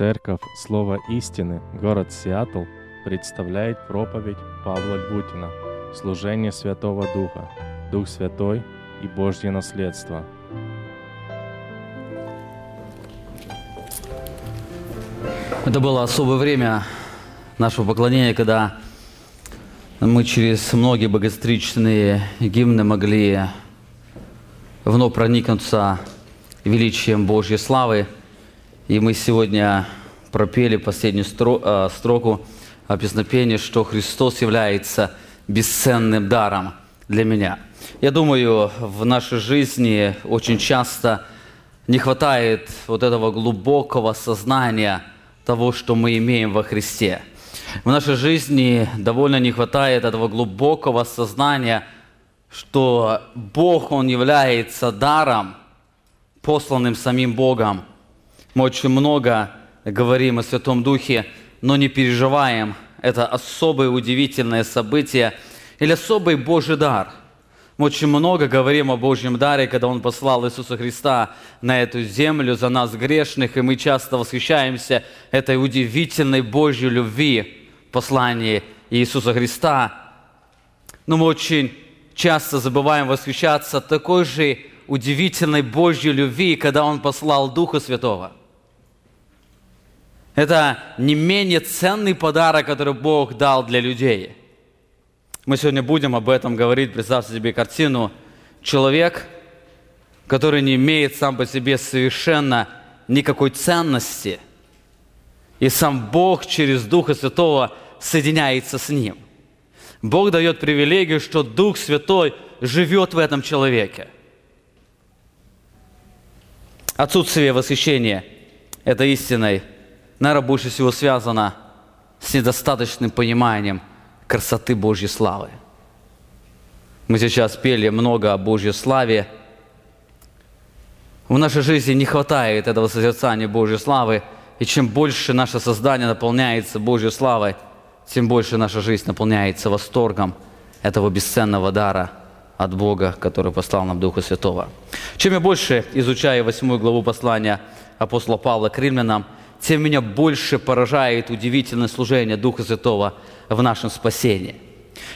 Церковь Слова Истины, город Сиэтл, представляет проповедь Павла Львутина «Служение Святого Духа, Дух Святой и Божье наследство». Это было особое время нашего поклонения, когда мы через многие богословичные гимны могли вновь проникнуться величием Божьей славы. И мы сегодня пропели последнюю э, строку песнопения, что Христос является бесценным даром для меня. Я думаю, в нашей жизни очень часто не хватает вот этого глубокого сознания того, что мы имеем во Христе. В нашей жизни довольно не хватает этого глубокого сознания, что Бог, Он является даром, посланным самим Богом. Мы очень много говорим о Святом Духе, но не переживаем это особое удивительное событие или особый Божий дар. Мы очень много говорим о Божьем даре, когда Он послал Иисуса Христа на эту землю за нас грешных, и мы часто восхищаемся этой удивительной Божьей любви в послании Иисуса Христа. Но мы очень часто забываем восхищаться такой же удивительной Божьей любви, когда Он послал Духа Святого – это не менее ценный подарок, который Бог дал для людей. Мы сегодня будем об этом говорить. Представьте себе картину. Человек, который не имеет сам по себе совершенно никакой ценности. И сам Бог через Духа Святого соединяется с ним. Бог дает привилегию, что Дух Святой живет в этом человеке. Отсутствие восхищения – это истиной – наверное, больше всего связано с недостаточным пониманием красоты Божьей славы. Мы сейчас пели много о Божьей славе. В нашей жизни не хватает этого созерцания Божьей славы, и чем больше наше создание наполняется Божьей славой, тем больше наша жизнь наполняется восторгом этого бесценного дара от Бога, который послал нам Духа Святого. Чем я больше изучаю восьмую главу послания апостола Павла к римлянам – тем меня больше поражает удивительное служение Духа Святого в нашем спасении.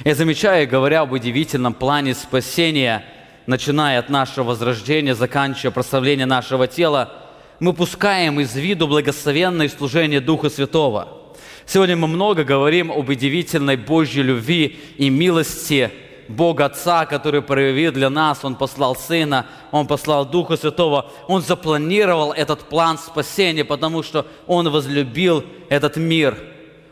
Я замечаю, говоря об удивительном плане спасения, начиная от нашего возрождения, заканчивая прославление нашего тела, мы пускаем из виду благословенное служение Духа Святого. Сегодня мы много говорим об удивительной Божьей любви и милости – Бог Отца, который проявил для нас, Он послал Сына, Он послал Духа Святого, Он запланировал этот план спасения, потому что Он возлюбил этот мир,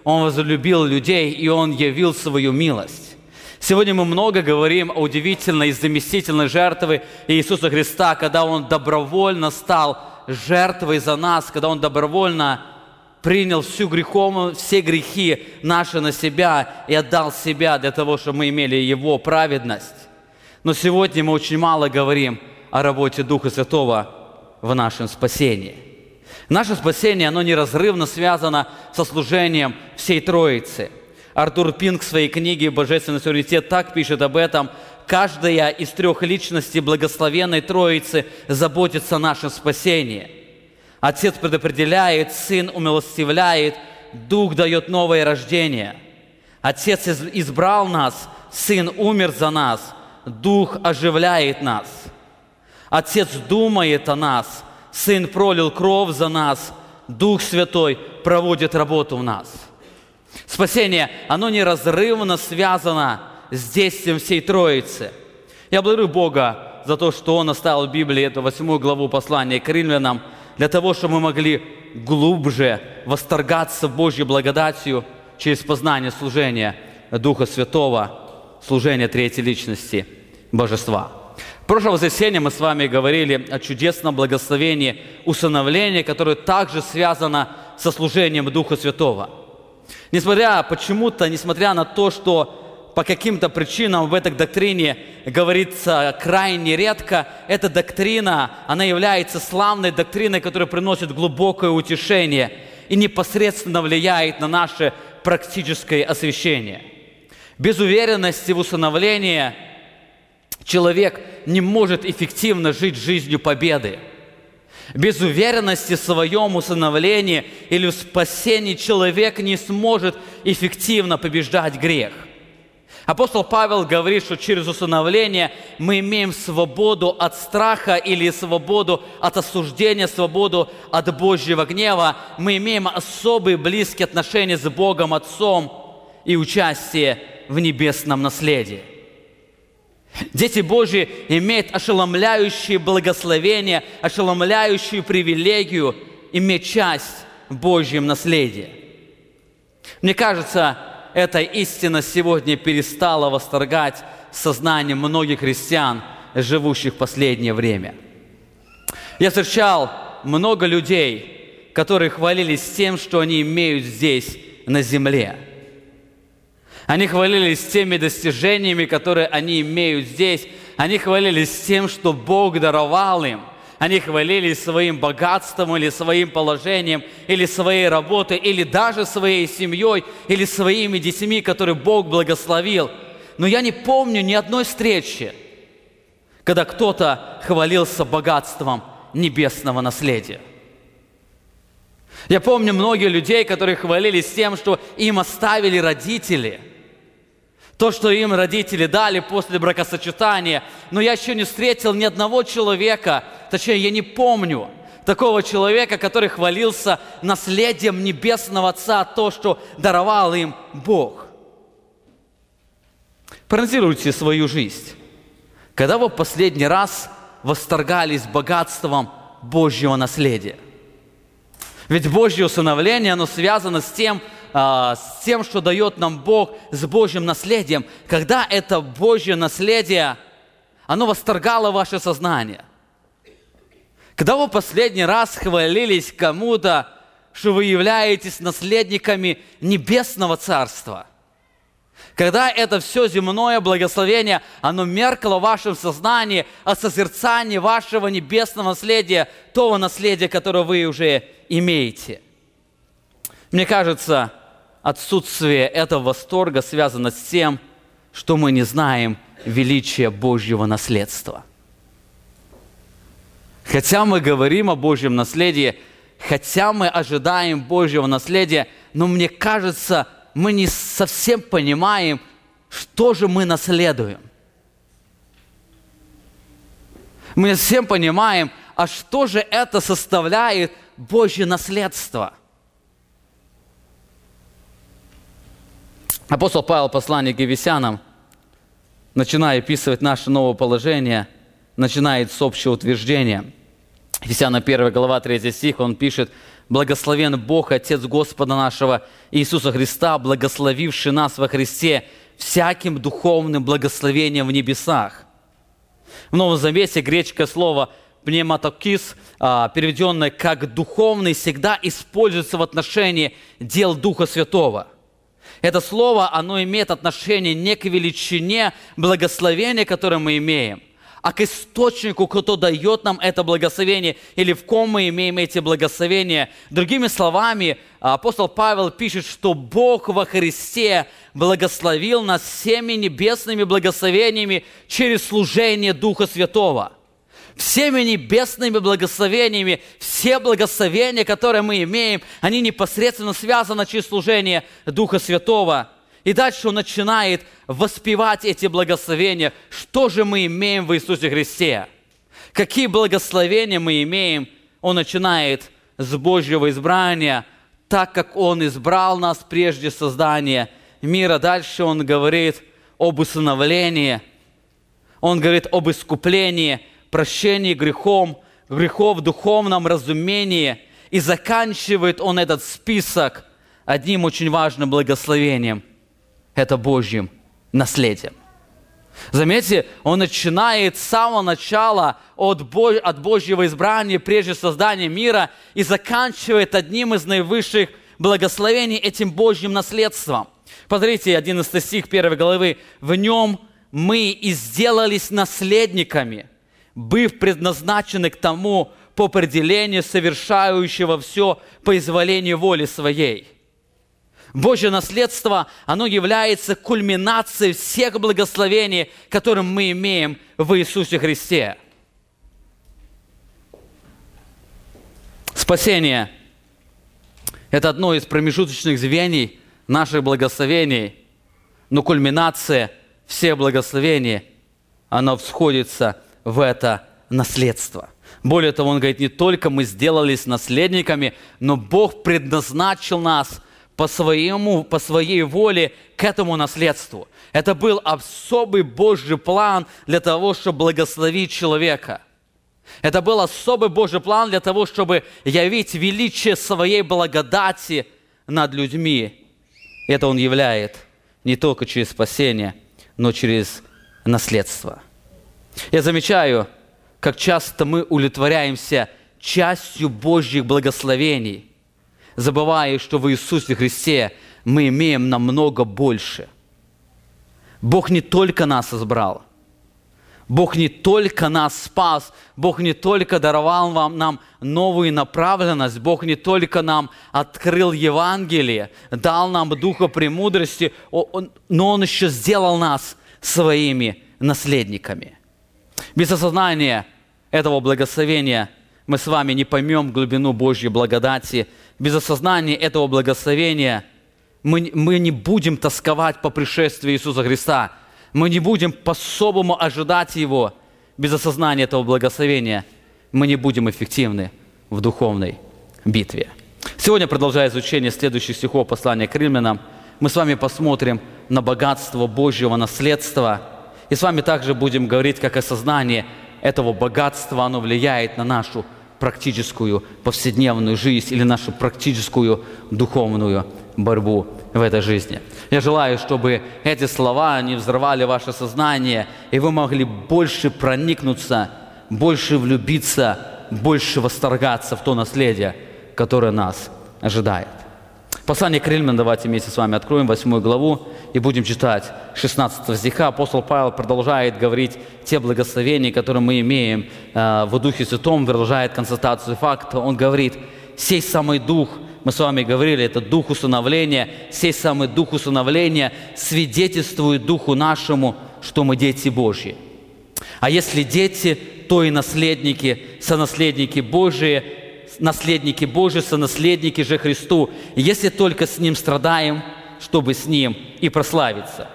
Он возлюбил людей, и Он явил свою милость. Сегодня мы много говорим о удивительной и заместительной жертве Иисуса Христа, когда Он добровольно стал жертвой за нас, когда Он добровольно принял всю грехом, все грехи наши на себя и отдал себя для того, чтобы мы имели Его праведность. Но сегодня мы очень мало говорим о работе Духа Святого в нашем спасении. Наше спасение, оно неразрывно связано со служением всей Троицы. Артур Пинг в своей книге «Божественный суверенитет» так пишет об этом. Каждая из трех личностей благословенной Троицы заботится о нашем спасении – Отец предопределяет, Сын умилостивляет, Дух дает новое рождение. Отец избрал нас, Сын умер за нас, Дух оживляет нас. Отец думает о нас, Сын пролил кровь за нас, Дух Святой проводит работу в нас. Спасение, оно неразрывно связано с действием всей Троицы. Я благодарю Бога за то, что Он оставил в Библии эту восьмую главу послания к римлянам – для того, чтобы мы могли глубже восторгаться Божьей благодатью через познание служения Духа Святого, служения Третьей Личности Божества. В прошлое воскресенье мы с вами говорили о чудесном благословении усыновления, которое также связано со служением Духа Святого. Несмотря почему-то, несмотря на то, что по каким-то причинам в этой доктрине говорится крайне редко, эта доктрина, она является славной доктриной, которая приносит глубокое утешение и непосредственно влияет на наше практическое освящение. Без уверенности в усыновлении человек не может эффективно жить жизнью победы. Без уверенности в своем усыновлении или в спасении человек не сможет эффективно побеждать грех. Апостол Павел говорит, что через усыновление мы имеем свободу от страха или свободу от осуждения, свободу от Божьего гнева. Мы имеем особые близкие отношения с Богом Отцом и участие в небесном наследии. Дети Божьи имеют ошеломляющее благословение, ошеломляющую привилегию иметь часть в Божьем наследии. Мне кажется, эта истина сегодня перестала восторгать сознание многих христиан, живущих в последнее время. Я встречал много людей, которые хвалились тем, что они имеют здесь, на земле – они хвалились теми достижениями, которые они имеют здесь. Они хвалились тем, что Бог даровал им. Они хвалились своим богатством или своим положением, или своей работой, или даже своей семьей, или своими детьми, которые Бог благословил. Но я не помню ни одной встречи, когда кто-то хвалился богатством небесного наследия. Я помню многие людей, которые хвалились тем, что им оставили родители – то, что им родители дали после бракосочетания. Но я еще не встретил ни одного человека, точнее, я не помню такого человека, который хвалился наследием Небесного Отца, то, что даровал им Бог. Проанализируйте свою жизнь. Когда вы последний раз восторгались богатством Божьего наследия? Ведь Божье усыновление, оно связано с тем, а, с тем, что дает нам Бог, с Божьим наследием, когда это Божье наследие, оно восторгало ваше сознание. Когда вы последний раз хвалились кому-то, что вы являетесь наследниками Небесного Царства – когда это все земное благословение, оно меркло в вашем сознании о созерцании вашего небесного наследия, того наследия, которое вы уже имеете. Мне кажется, отсутствие этого восторга связано с тем, что мы не знаем величия Божьего наследства. Хотя мы говорим о Божьем наследии, хотя мы ожидаем Божьего наследия, но мне кажется, мы не совсем понимаем, что же мы наследуем. Мы не совсем понимаем, а что же это составляет Божье наследство – Апостол Павел, послание к Ефесянам, начиная описывать наше новое положение, начинает с общего утверждения. Ефесяна 1 глава 3 стих, он пишет, «Благословен Бог, Отец Господа нашего Иисуса Христа, благословивший нас во Христе всяким духовным благословением в небесах». В Новом Завете греческое слово пневматокис, а, переведенное как «духовный», всегда используется в отношении дел Духа Святого – это слово, оно имеет отношение не к величине благословения, которое мы имеем, а к источнику, кто дает нам это благословение, или в ком мы имеем эти благословения. Другими словами, апостол Павел пишет, что Бог во Христе благословил нас всеми небесными благословениями через служение Духа Святого – всеми небесными благословениями, все благословения, которые мы имеем, они непосредственно связаны через служение Духа Святого. И дальше он начинает воспевать эти благословения. Что же мы имеем в Иисусе Христе? Какие благословения мы имеем? Он начинает с Божьего избрания, так как Он избрал нас прежде создания мира. Дальше Он говорит об усыновлении. Он говорит об искуплении – прощении грехом, грехов в духовном разумении. И заканчивает он этот список одним очень важным благословением. Это Божьим наследием. Заметьте, он начинает с самого начала от, Бож... от Божьего избрания, прежде создания мира, и заканчивает одним из наивысших благословений этим Божьим наследством. Посмотрите, 11 стих 1 главы. «В нем мы и сделались наследниками, быв предназначены к тому по определению совершающего все по изволению воли своей. Божье наследство, оно является кульминацией всех благословений, которые мы имеем в Иисусе Христе. Спасение – это одно из промежуточных звеньев наших благословений, но кульминация всех благословений, она всходится в это наследство. Более того, он говорит, не только мы сделались наследниками, но Бог предназначил нас по, своему, по своей воле к этому наследству. Это был особый Божий план для того, чтобы благословить человека. Это был особый Божий план для того, чтобы явить величие своей благодати над людьми. Это Он являет не только через спасение, но через наследство. Я замечаю, как часто мы удовлетворяемся частью Божьих благословений, забывая, что в Иисусе Христе мы имеем намного больше. Бог не только нас избрал, Бог не только нас спас, Бог не только даровал вам, нам новую направленность, Бог не только нам открыл Евангелие, дал нам духа премудрости, но Он еще сделал нас своими наследниками. Без осознания этого благословения мы с вами не поймем глубину Божьей благодати. Без осознания этого благословения мы, мы не будем тосковать по пришествию Иисуса Христа. Мы не будем по-особому ожидать Его. Без осознания этого благословения мы не будем эффективны в духовной битве. Сегодня, продолжая изучение следующих стихов послания к римлянам, мы с вами посмотрим на богатство Божьего наследства. И с вами также будем говорить, как осознание этого богатства, оно влияет на нашу практическую повседневную жизнь или нашу практическую духовную борьбу в этой жизни. Я желаю, чтобы эти слова не взорвали ваше сознание, и вы могли больше проникнуться, больше влюбиться, больше восторгаться в то наследие, которое нас ожидает. Послание к Римлянам давайте вместе с вами откроем, 8 главу, и будем читать 16 стиха. Апостол Павел продолжает говорить те благословения, которые мы имеем э, в Духе Святом, продолжает констатацию факта. Он говорит, «Сей самый Дух, мы с вами говорили, это Дух усыновления, сей самый Дух усыновления свидетельствует Духу нашему, что мы дети Божьи. А если дети, то и наследники, сонаследники Божии, наследники Божии, сонаследники же Христу, если только с Ним страдаем, чтобы с Ним и прославиться.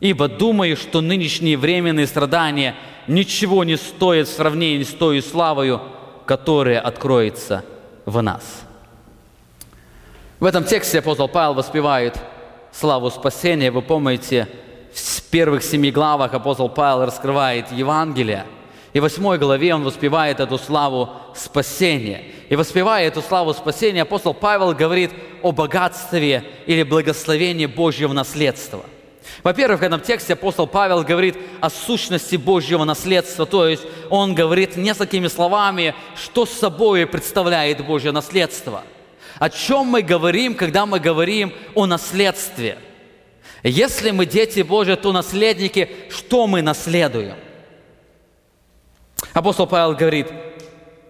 Ибо думаю, что нынешние временные страдания ничего не стоят в сравнении с той славою, которая откроется в нас. В этом тексте апостол Павел воспевает славу спасения. Вы помните, в первых семи главах апостол Павел раскрывает Евангелие – и в восьмой главе он воспевает эту славу спасения. И воспевая эту славу спасения, апостол Павел говорит о богатстве или благословении Божьего наследства. Во-первых, в этом тексте апостол Павел говорит о сущности Божьего наследства, то есть он говорит несколькими словами, что собой представляет Божье наследство. О чем мы говорим, когда мы говорим о наследстве. Если мы дети Божьи, то наследники, что мы наследуем? Апостол Павел говорит,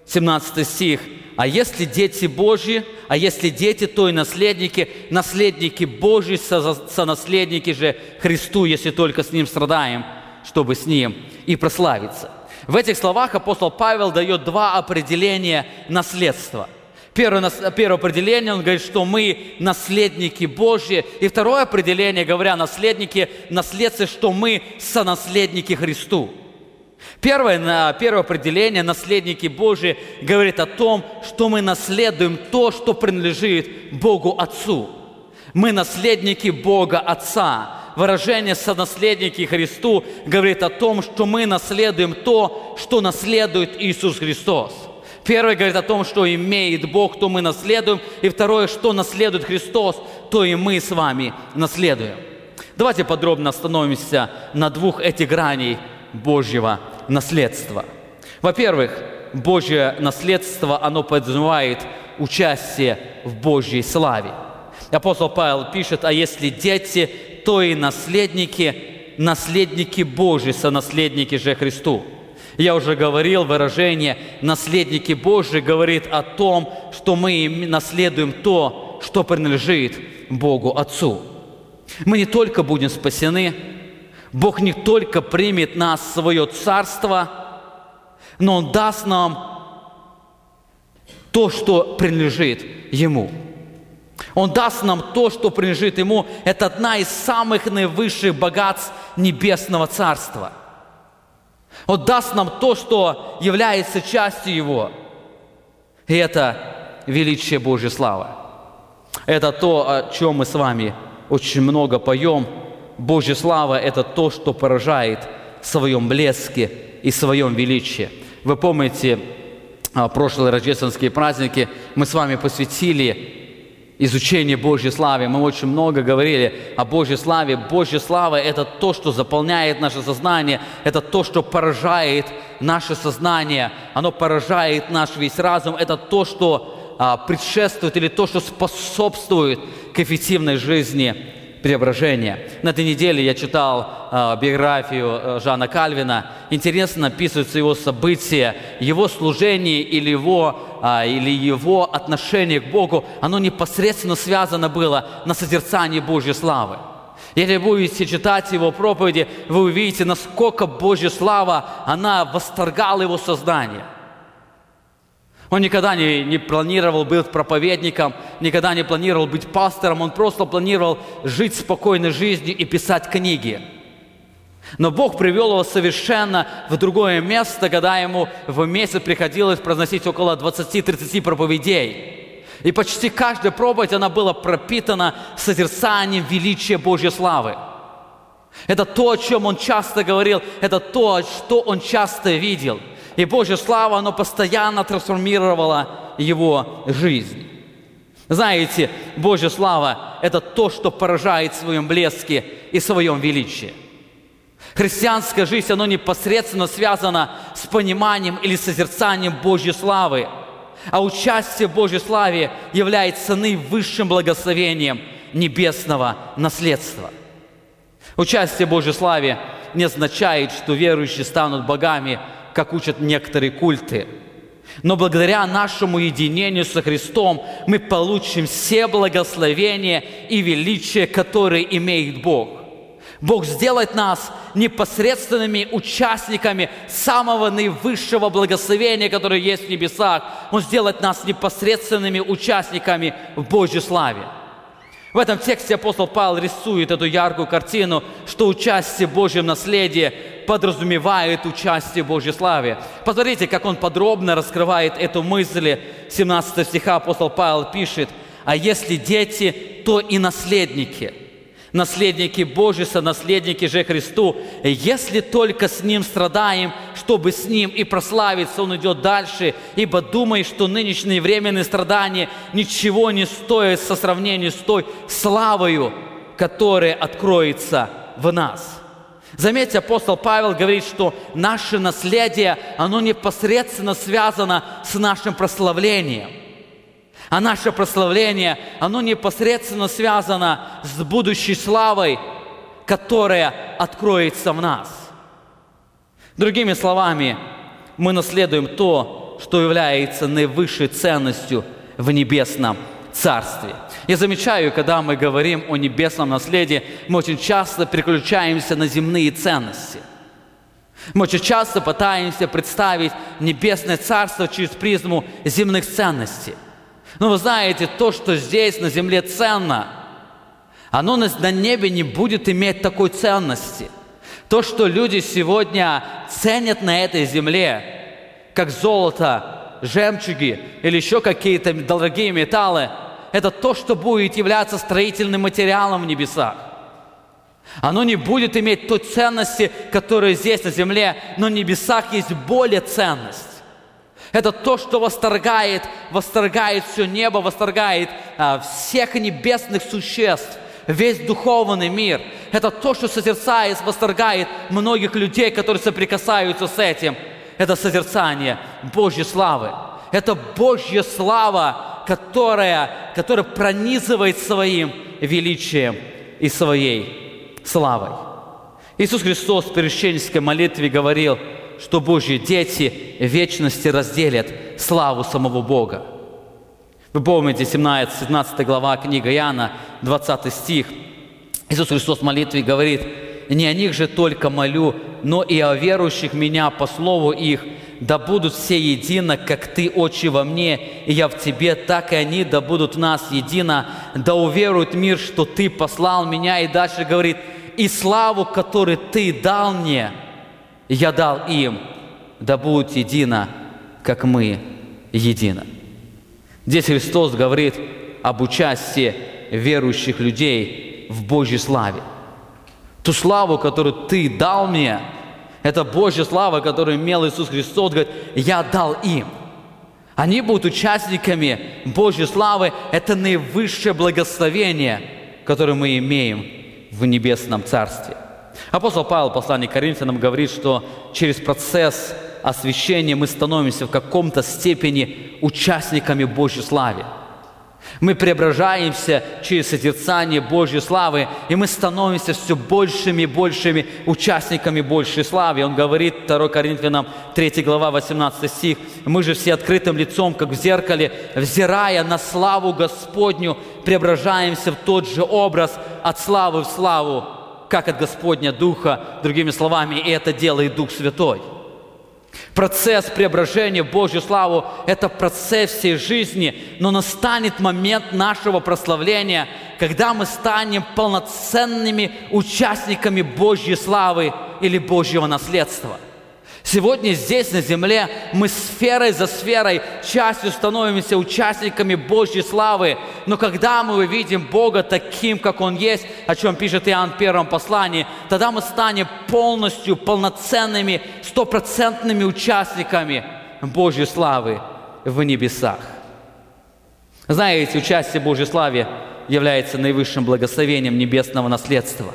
17 стих, «А если дети Божьи, а если дети, то и наследники, наследники Божьи, сонаследники же Христу, если только с Ним страдаем, чтобы с Ним и прославиться». В этих словах апостол Павел дает два определения наследства. Первое, первое определение, он говорит, что мы наследники Божьи. И второе определение, говоря наследники, наследцы, что мы сонаследники Христу. Первое, первое определение, наследники Божии, говорит о том, что мы наследуем то, что принадлежит Богу Отцу. Мы наследники Бога Отца. Выражение «сонаследники Христу» говорит о том, что мы наследуем то, что наследует Иисус Христос. Первое говорит о том, что имеет Бог, то мы наследуем. И второе, что наследует Христос, то и мы с вами наследуем. Давайте подробно остановимся на двух этих граней Божьего наследство. Во-первых, Божье наследство, оно подразумевает участие в Божьей славе. Апостол Павел пишет, а если дети, то и наследники, наследники Божьи, сонаследники же Христу. Я уже говорил, выражение «наследники Божьи» говорит о том, что мы наследуем то, что принадлежит Богу Отцу. Мы не только будем спасены, Бог не только примет нас в свое царство, но Он даст нам то, что принадлежит Ему. Он даст нам то, что принадлежит Ему. Это одна из самых наивысших богатств Небесного Царства. Он даст нам то, что является частью Его. И это величие Божьей славы. Это то, о чем мы с вами очень много поем. Божья слава – это то, что поражает в своем блеске и своем величии. Вы помните, а, прошлые рождественские праздники мы с вами посвятили изучение Божьей славы. Мы очень много говорили о Божьей славе. Божья слава – это то, что заполняет наше сознание, это то, что поражает наше сознание, оно поражает наш весь разум, это то, что а, предшествует или то, что способствует к эффективной жизни преображения. На этой неделе я читал э, биографию э, Жана Кальвина. Интересно описываются его события, его служение или его, э, или его отношение к Богу. Оно непосредственно связано было на созерцании Божьей славы. Если будете читать его проповеди, вы увидите, насколько Божья слава, она восторгала его сознание. Он никогда не, не планировал быть проповедником, никогда не планировал быть пастором, он просто планировал жить спокойной жизнью и писать книги. Но Бог привел его совершенно в другое место, когда ему в месяц приходилось произносить около 20-30 проповедей. И почти каждая проповедь, она была пропитана созерцанием величия Божьей славы. Это то, о чем он часто говорил, это то, что он часто видел – и Божья слава, она постоянно трансформировала его жизнь. Знаете, Божья слава – это то, что поражает в своем блеске и своем величии. Христианская жизнь, она непосредственно связана с пониманием или созерцанием Божьей славы. А участие в Божьей славе является наивысшим благословением небесного наследства. Участие в Божьей славе не означает, что верующие станут богами – как учат некоторые культы. Но благодаря нашему единению со Христом мы получим все благословения и величие, которые имеет Бог. Бог сделает нас непосредственными участниками самого наивысшего благословения, которое есть в небесах. Он сделает нас непосредственными участниками в Божьей славе. В этом тексте апостол Павел рисует эту яркую картину, что участие в Божьем наследии подразумевает участие в Божьей славе. Посмотрите, как он подробно раскрывает эту мысль. 17 стиха апостол Павел пишет, «А если дети, то и наследники» наследники Божьи, сонаследники же Христу. Если только с Ним страдаем, чтобы с Ним и прославиться, Он идет дальше, ибо думает, что нынешние временные страдания ничего не стоят со сравнением с той славою, которая откроется в нас. Заметьте, апостол Павел говорит, что наше наследие, оно непосредственно связано с нашим прославлением – а наше прославление, оно непосредственно связано с будущей славой, которая откроется в нас. Другими словами, мы наследуем то, что является наивысшей ценностью в небесном Царстве. Я замечаю, когда мы говорим о небесном наследии, мы очень часто переключаемся на земные ценности. Мы очень часто пытаемся представить небесное царство через призму земных ценностей. Но вы знаете, то, что здесь на земле ценно, оно на небе не будет иметь такой ценности. То, что люди сегодня ценят на этой земле, как золото, жемчуги или еще какие-то дорогие металлы, это то, что будет являться строительным материалом в небесах. Оно не будет иметь той ценности, которая здесь на земле, но в небесах есть более ценность. Это то, что восторгает, восторгает все небо, восторгает а, всех небесных существ, весь духовный мир. Это то, что созерцает, восторгает многих людей, которые соприкасаются с этим. Это созерцание Божьей славы. Это Божья слава, которая, которая пронизывает своим величием и своей славой. Иисус Христос в перещенческой молитве говорил – что Божьи дети вечности разделят славу самого Бога. Вы помните 17, 17 глава книга Иоанна, 20 стих. Иисус Христос в молитве говорит, не о них же только молю, но и о верующих меня по слову их, да будут все едино, как Ты, Отче, во мне, и я в Тебе, так и они да будут в нас едино, да уверует мир, что Ты послал меня». И дальше говорит, «И славу, которую Ты дал мне, я дал им, да будут едино, как мы едино». Здесь Христос говорит об участии верующих людей в Божьей славе. Ту славу, которую Ты дал мне – это Божья слава, которую имел Иисус Христос, говорит, я дал им. Они будут участниками Божьей славы. Это наивысшее благословение, которое мы имеем в Небесном Царстве. Апостол Павел, послание Коринфянам, говорит, что через процесс освящения мы становимся в каком-то степени участниками Божьей славы. Мы преображаемся через созерцание Божьей славы, и мы становимся все большими и большими участниками Божьей славы. Он говорит, 2 Коринфянам 3 глава, 18 стих, «Мы же все открытым лицом, как в зеркале, взирая на славу Господню, преображаемся в тот же образ от славы в славу, как от Господня Духа». Другими словами, и это делает Дух Святой – Процесс преображения в Божью славу – это процесс всей жизни, но настанет момент нашего прославления, когда мы станем полноценными участниками Божьей славы или Божьего наследства – Сегодня здесь, на земле, мы сферой за сферой, частью становимся участниками Божьей славы. Но когда мы увидим Бога таким, как Он есть, о чем пишет Иоанн в первом послании, тогда мы станем полностью, полноценными, стопроцентными участниками Божьей славы в небесах. Знаете, участие в Божьей славе является наивысшим благословением небесного наследства.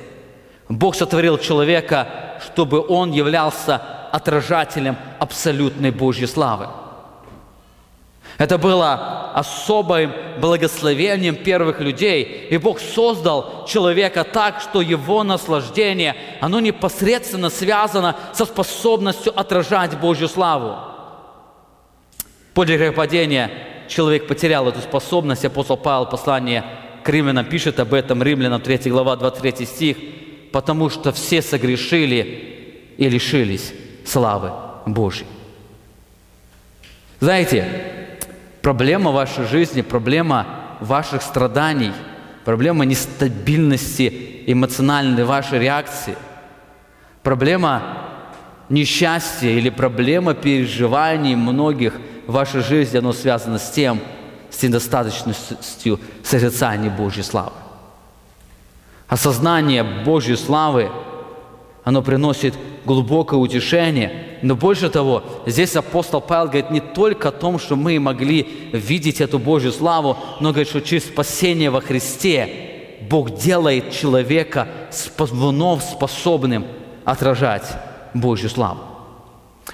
Бог сотворил человека, чтобы он являлся отражателем абсолютной Божьей славы. Это было особым благословением первых людей. И Бог создал человека так, что его наслаждение, оно непосредственно связано со способностью отражать Божью славу. После грехопадения человек потерял эту способность. Апостол Павел послание к римлянам пишет об этом, римлянам 3 глава, 23 стих, «Потому что все согрешили и лишились славы Божьей. Знаете, проблема вашей жизни, проблема ваших страданий, проблема нестабильности эмоциональной вашей реакции, проблема несчастья или проблема переживаний многих в вашей жизни, оно связано с тем, с недостаточностью созерцания Божьей славы. Осознание Божьей славы, оно приносит глубокое утешение. Но больше того, здесь апостол Павел говорит не только о том, что мы могли видеть эту Божью славу, но говорит, что через спасение во Христе Бог делает человека вновь способным отражать Божью славу.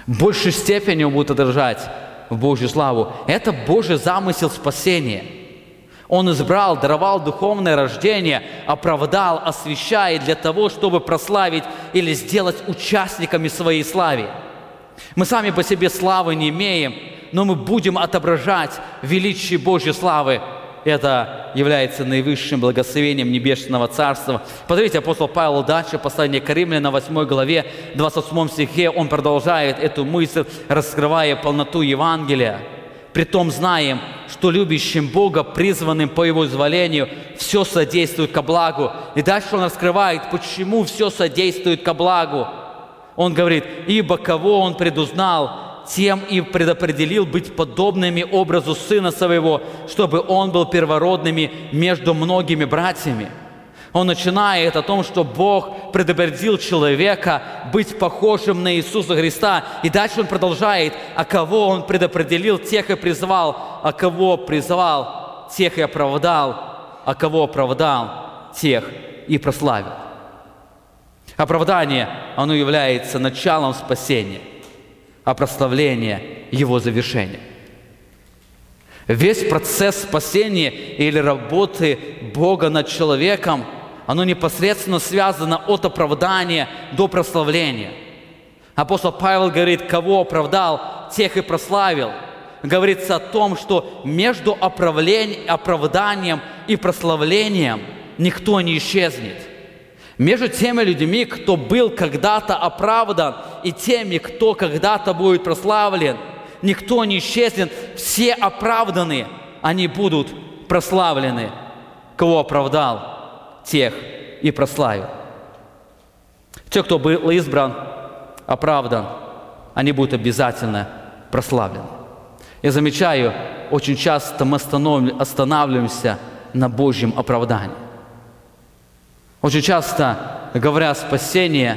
В большей степени он будет отражать Божью славу. Это Божий замысел спасения – он избрал, даровал духовное рождение, оправдал, освящает для того, чтобы прославить или сделать участниками своей славы. Мы сами по себе славы не имеем, но мы будем отображать величие Божьей славы. Это является наивысшим благословением Небесного Царства. Посмотрите, апостол Павел дальше, послание к Римлянам, 8 главе, 28 стихе, он продолжает эту мысль, раскрывая полноту Евангелия. Притом знаем, что любящим Бога, призванным по Его изволению, все содействует ко благу. И дальше он раскрывает, почему все содействует ко благу. Он говорит, ибо кого он предузнал, тем и предопределил быть подобными образу Сына Своего, чтобы Он был первородными между многими братьями. Он начинает о том, что Бог предопределил человека быть похожим на Иисуса Христа. И дальше он продолжает, а кого он предопределил, тех и призвал, а кого призвал, тех и оправдал, а кого оправдал, тех и прославил. Оправдание, оно является началом спасения, а прославление – его завершение. Весь процесс спасения или работы Бога над человеком – оно непосредственно связано от оправдания до прославления. Апостол Павел говорит, кого оправдал, тех и прославил. Говорится о том, что между оправданием и прославлением никто не исчезнет. Между теми людьми, кто был когда-то оправдан, и теми, кто когда-то будет прославлен, никто не исчезнет, все оправданы, они будут прославлены. Кого оправдал, тех и прославил. Те, кто был избран, оправдан, они будут обязательно прославлены. Я замечаю, очень часто мы останавливаемся на Божьем оправдании. Очень часто, говоря о спасении,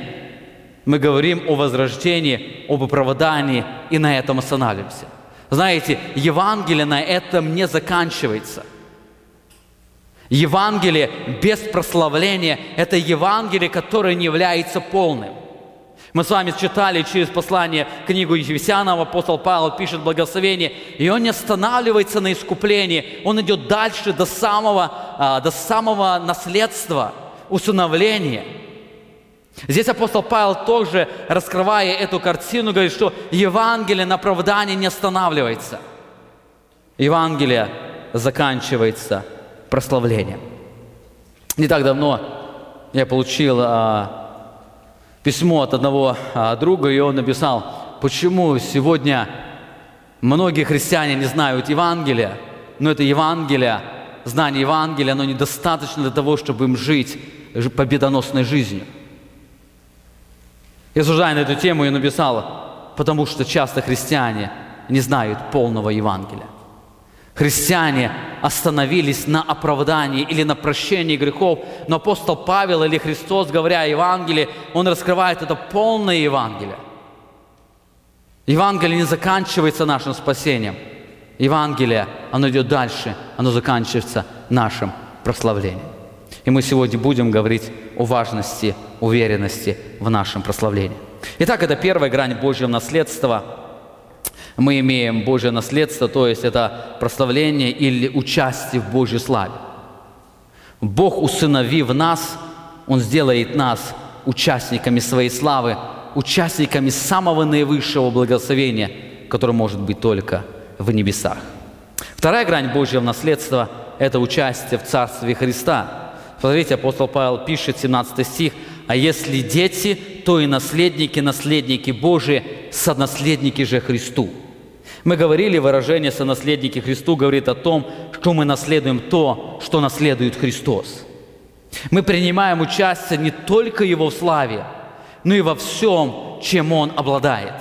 мы говорим о возрождении, об оправдании и на этом останавливаемся. Знаете, Евангелие на этом не заканчивается. Евангелие без прославления – это Евангелие, которое не является полным – мы с вами читали через послание книгу Ефесянам, апостол Павел пишет благословение, и он не останавливается на искуплении, он идет дальше до самого, а, до самого наследства, усыновления. Здесь апостол Павел тоже, раскрывая эту картину, говорит, что Евангелие на оправдание не останавливается. Евангелие заканчивается прославлением. Не так давно я получил а, письмо от одного а, друга, и он написал, почему сегодня многие христиане не знают Евангелия, но это Евангелие, знание Евангелия, оно недостаточно для того, чтобы им жить победоносной жизнью. Я сужая на эту тему и написал, потому что часто христиане не знают полного Евангелия. Христиане остановились на оправдании или на прощении грехов, но апостол Павел или Христос, говоря о Евангелии, он раскрывает это полное Евангелие. Евангелие не заканчивается нашим спасением. Евангелие, оно идет дальше, оно заканчивается нашим прославлением. И мы сегодня будем говорить о важности уверенности в нашем прославлении. Итак, это первая грань Божьего наследства – мы имеем Божье наследство, то есть это прославление или участие в Божьей славе. Бог, усыновив нас, Он сделает нас участниками своей славы, участниками самого наивысшего благословения, которое может быть только в небесах. Вторая грань Божьего наследства – это участие в Царстве Христа. Смотрите, апостол Павел пишет, 17 стих, «А если дети, то и наследники, наследники Божии, сонаследники же Христу». Мы говорили, выражение «сонаследники Христу» говорит о том, что мы наследуем то, что наследует Христос. Мы принимаем участие не только Его в славе, но и во всем, чем Он обладает.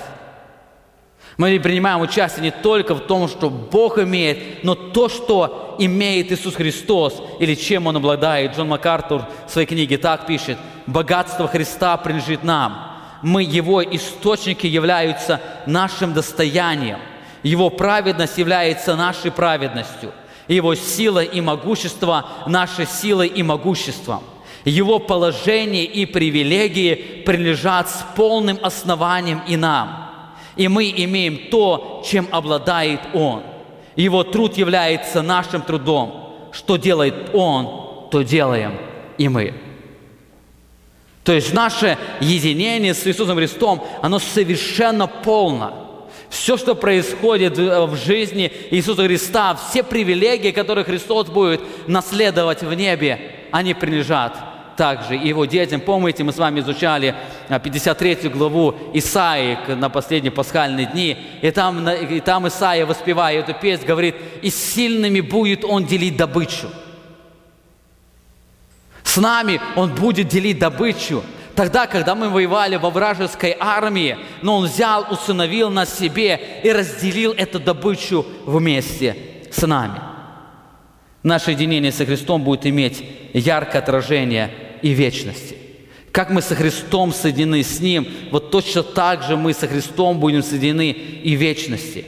Мы принимаем участие не только в том, что Бог имеет, но то, что имеет Иисус Христос или чем Он обладает. Джон МакАртур в своей книге так пишет. «Богатство Христа принадлежит нам. Мы, Его источники, являются нашим достоянием – его праведность является нашей праведностью. Его сила и могущество – нашей силой и могуществом. Его положение и привилегии принадлежат с полным основанием и нам. И мы имеем то, чем обладает Он. Его труд является нашим трудом. Что делает Он, то делаем и мы. То есть наше единение с Иисусом Христом, оно совершенно полно – все, что происходит э, в жизни Иисуса Христа, все привилегии, которые Христос будет наследовать в небе, они принадлежат также его детям. Помните, мы с вами изучали 53 э, главу Исаии на последние пасхальные дни, и там, и там Исаия, воспевая эту песню, говорит, «И сильными будет он делить добычу». С нами он будет делить добычу. Тогда, когда мы воевали во вражеской армии, но Он взял, усыновил нас себе и разделил эту добычу вместе с нами. Наше единение со Христом будет иметь яркое отражение и вечности. Как мы со Христом соединены с Ним, вот точно так же мы со Христом будем соединены и вечности.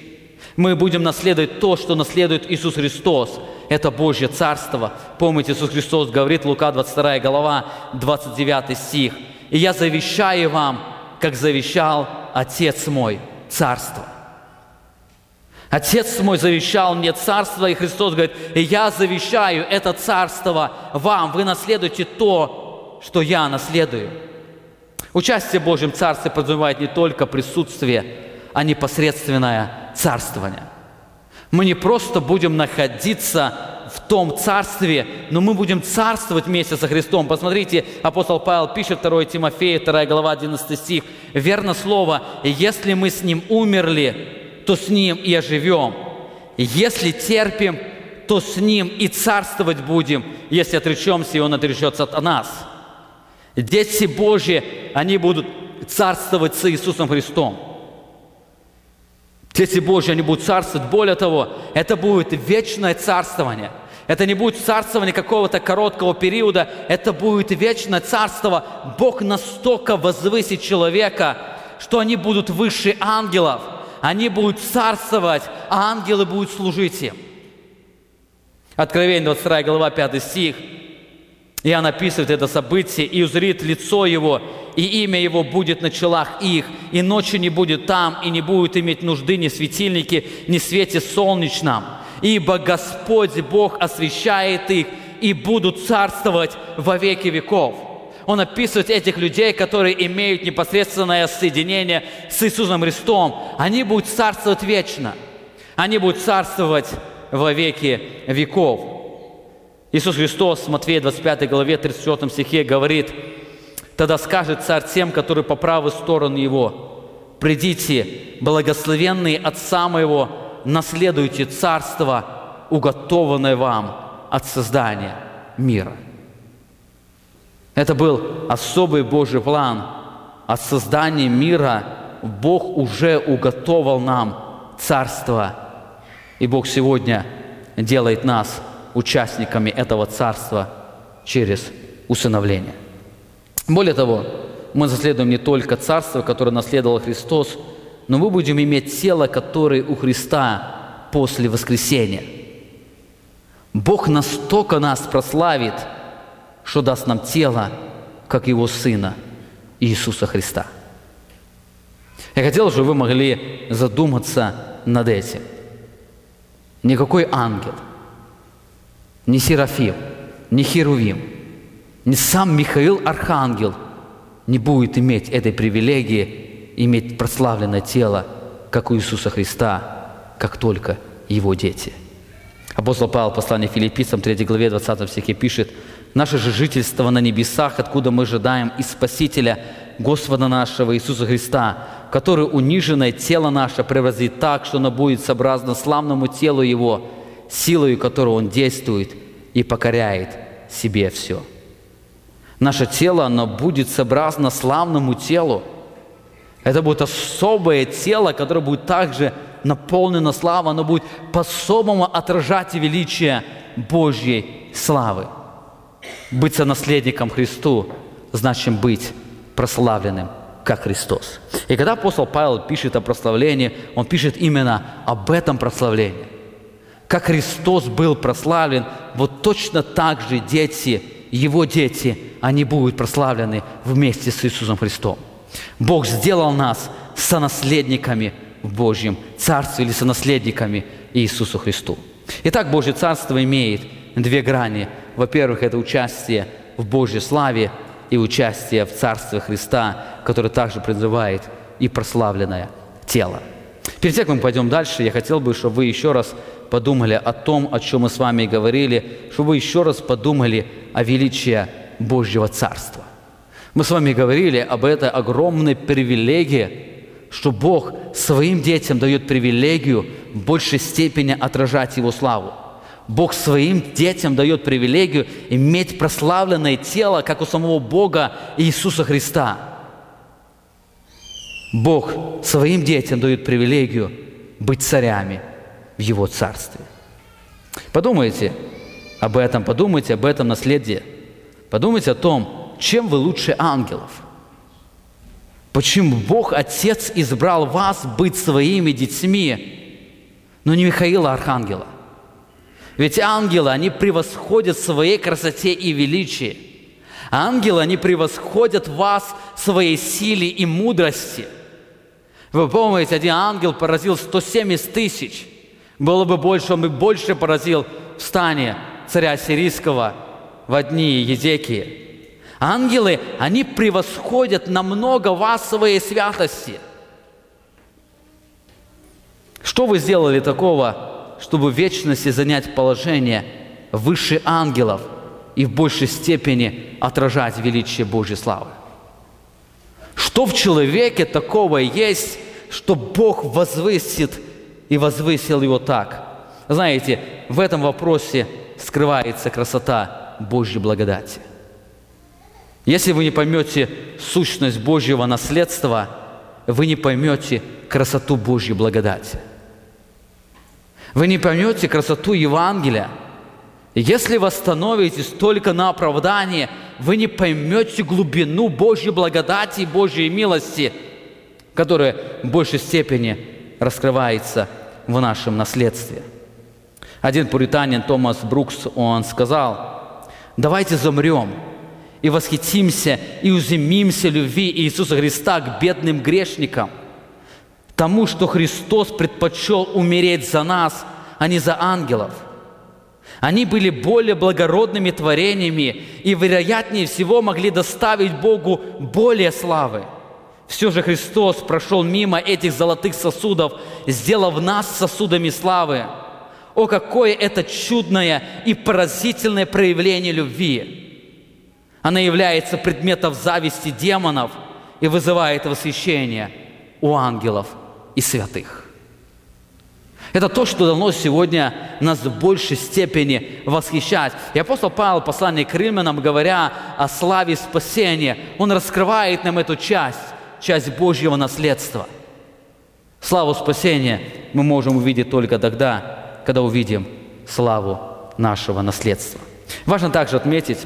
Мы будем наследовать то, что наследует Иисус Христос. Это Божье Царство. Помните, Иисус Христос говорит, Лука 22 глава, 29 стих – и я завещаю вам, как завещал Отец мой, царство. Отец мой завещал мне царство, и Христос говорит, и я завещаю это царство вам. Вы наследуете то, что я наследую. Участие в Божьем Царстве подразумевает не только присутствие, а непосредственное царствование. Мы не просто будем находиться в том царстве, но мы будем царствовать вместе со Христом. Посмотрите, апостол Павел пишет 2 Тимофея, 2 глава, 11 стих. Верно слово, если мы с Ним умерли, то с Ним и оживем. Если терпим, то с Ним и царствовать будем, если отречемся, и Он отречется от нас. Дети Божьи, они будут царствовать с Иисусом Христом. Дети Божьи, они будут царствовать. Более того, это будет вечное царствование. Это не будет царствование какого-то короткого периода, это будет вечное царство. Бог настолько возвысит человека, что они будут выше ангелов. Они будут царствовать, а ангелы будут служить им. Откровение 22 глава 5 стих – Иоанн описывает это событие, и узрит лицо его, и имя его будет на челах их, и ночи не будет там, и не будет иметь нужды ни светильники, ни свете солнечном. Ибо Господь Бог освещает их, и будут царствовать во веки веков. Он описывает этих людей, которые имеют непосредственное соединение с Иисусом Христом. Они будут царствовать вечно. Они будут царствовать во веки веков. Иисус Христос в Матфея 25 главе 34 стихе говорит, «Тогда скажет царь тем, которые по правой стороне его, «Придите, благословенные Отца моего, наследуйте царство, уготованное вам от создания мира». Это был особый Божий план. От создания мира Бог уже уготовал нам царство. И Бог сегодня делает нас участниками этого царства через усыновление. Более того, мы наследуем не только царство, которое наследовал Христос, но мы будем иметь тело, которое у Христа после воскресения. Бог настолько нас прославит, что даст нам тело, как Его Сына Иисуса Христа. Я хотел, чтобы вы могли задуматься над этим. Никакой ангел – ни Серафим, ни Херувим, ни сам Михаил Архангел не будет иметь этой привилегии, иметь прославленное тело, как у Иисуса Христа, как только Его дети. Апостол Павел, послание филиппийцам, 3 главе, 20 стихе пишет, «Наше же жительство на небесах, откуда мы ожидаем и Спасителя, Господа нашего Иисуса Христа, который униженное тело наше превратит так, что оно будет сообразно славному телу Его, силою которой Он действует и покоряет себе все. Наше тело, оно будет сообразно славному телу. Это будет особое тело, которое будет также наполнено славой, оно будет по-особому отражать величие Божьей славы. Быть сонаследником Христу значит быть прославленным, как Христос. И когда апостол Павел пишет о прославлении, он пишет именно об этом прославлении – как Христос был прославлен, вот точно так же дети, Его дети, они будут прославлены вместе с Иисусом Христом. Бог сделал нас сонаследниками в Божьем Царстве или сонаследниками Иисусу Христу. Итак, Божье Царство имеет две грани. Во-первых, это участие в Божьей славе и участие в Царстве Христа, которое также призывает и прославленное тело. Перед тем, как мы пойдем дальше, я хотел бы, чтобы вы еще раз подумали о том, о чем мы с вами говорили, чтобы вы еще раз подумали о величии Божьего Царства. Мы с вами говорили об этой огромной привилегии, что Бог своим детям дает привилегию в большей степени отражать Его славу. Бог своим детям дает привилегию иметь прославленное тело, как у самого Бога Иисуса Христа. Бог своим детям дает привилегию быть царями – в Его Царстве. Подумайте об этом, подумайте об этом наследии. Подумайте о том, чем вы лучше ангелов. Почему Бог Отец избрал вас быть своими детьми, но не Михаила Архангела? Ведь ангелы, они превосходят своей красоте и величии. Ангелы, они превосходят вас своей силе и мудрости. Вы помните, один ангел поразил 170 тысяч – было бы больше, он бы больше поразил в стане царя сирийского в дни Езекии. Ангелы, они превосходят намного вас своей святости. Что вы сделали такого, чтобы в вечности занять положение выше ангелов и в большей степени отражать величие Божьей славы. Что в человеке такого есть, что Бог возвысит и возвысил его так? Знаете, в этом вопросе скрывается красота Божьей благодати. Если вы не поймете сущность Божьего наследства, вы не поймете красоту Божьей благодати. Вы не поймете красоту Евангелия. Если вы остановитесь только на оправдании, вы не поймете глубину Божьей благодати и Божьей милости, которая в большей степени раскрывается в нашем наследстве. Один пуританин Томас Брукс, он сказал, давайте замрем и восхитимся и уземимся любви Иисуса Христа к бедным грешникам, тому, что Христос предпочел умереть за нас, а не за ангелов. Они были более благородными творениями и, вероятнее всего, могли доставить Богу более славы. Все же Христос прошел мимо этих золотых сосудов, сделав нас сосудами славы – о, какое это чудное и поразительное проявление любви! Она является предметом зависти демонов и вызывает восхищение у ангелов и святых. Это то, что должно сегодня нас в большей степени восхищать. И апостол Павел, послание к римлянам, говоря о славе спасения, он раскрывает нам эту часть, часть Божьего наследства. Славу спасения мы можем увидеть только тогда, когда увидим славу нашего наследства. Важно также отметить,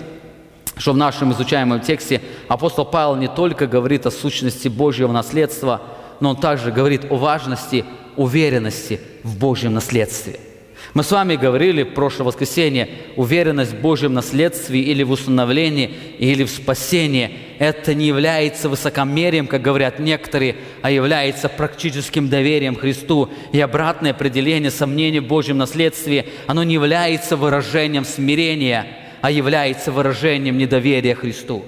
что в нашем изучаемом тексте апостол Павел не только говорит о сущности Божьего наследства, но он также говорит о важности уверенности в Божьем наследстве – мы с вами говорили в прошлое воскресенье, уверенность в Божьем наследстве или в установлении, или в спасении, это не является высокомерием, как говорят некоторые, а является практическим доверием Христу. И обратное определение сомнения в Божьем наследстве, оно не является выражением смирения, а является выражением недоверия Христу.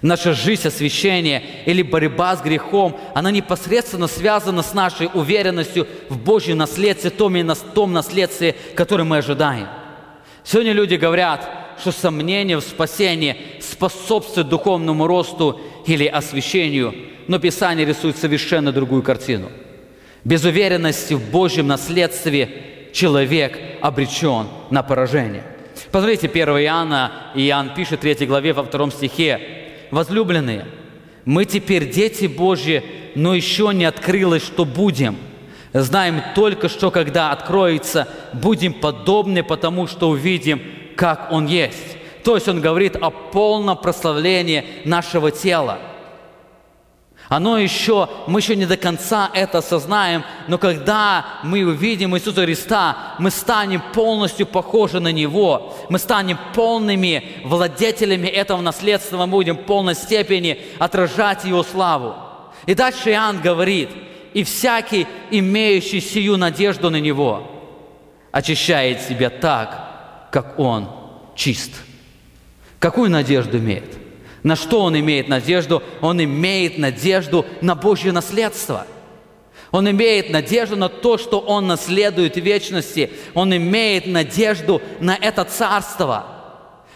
Наша жизнь освящения или борьба с грехом, она непосредственно связана с нашей уверенностью в Божьем наследстве, том, том наследстве, которое мы ожидаем. Сегодня люди говорят, что сомнение в спасении способствует духовному росту или освящению, но Писание рисует совершенно другую картину. Без уверенности в Божьем наследстве человек обречен на поражение. Посмотрите, 1 Иоанна, Иоанн пишет в 3 главе во втором стихе, возлюбленные, мы теперь дети Божьи, но еще не открылось, что будем. Знаем только, что когда откроется, будем подобны, потому что увидим, как Он есть. То есть Он говорит о полном прославлении нашего тела – оно еще, мы еще не до конца это осознаем, но когда мы увидим Иисуса Христа, мы станем полностью похожи на Него, мы станем полными владетелями этого наследства, мы будем в полной степени отражать Его славу. И дальше Иоанн говорит, и всякий, имеющий сию надежду на Него, очищает себя так, как Он чист. Какую надежду имеет? На что он имеет надежду? Он имеет надежду на Божье наследство. Он имеет надежду на то, что он наследует вечности. Он имеет надежду на это царство.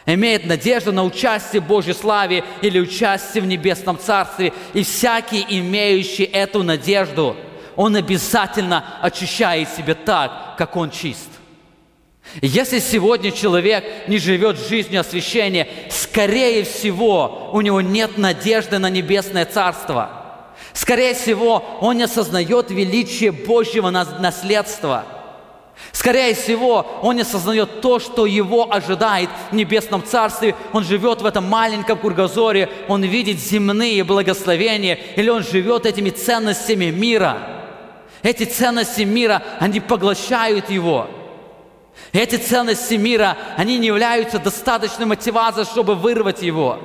Имеет надежду на участие в Божьей славе или участие в небесном царстве. И всякий, имеющий эту надежду, он обязательно очищает себя так, как он чист. Если сегодня человек не живет жизнью освящения, скорее всего, у него нет надежды на небесное царство. Скорее всего, он не осознает величие Божьего наследства. Скорее всего, он не осознает то, что его ожидает в небесном царстве. Он живет в этом маленьком кругозоре, он видит земные благословения, или он живет этими ценностями мира. Эти ценности мира, они поглощают его – эти ценности мира, они не являются достаточной мотивацией, чтобы вырвать его.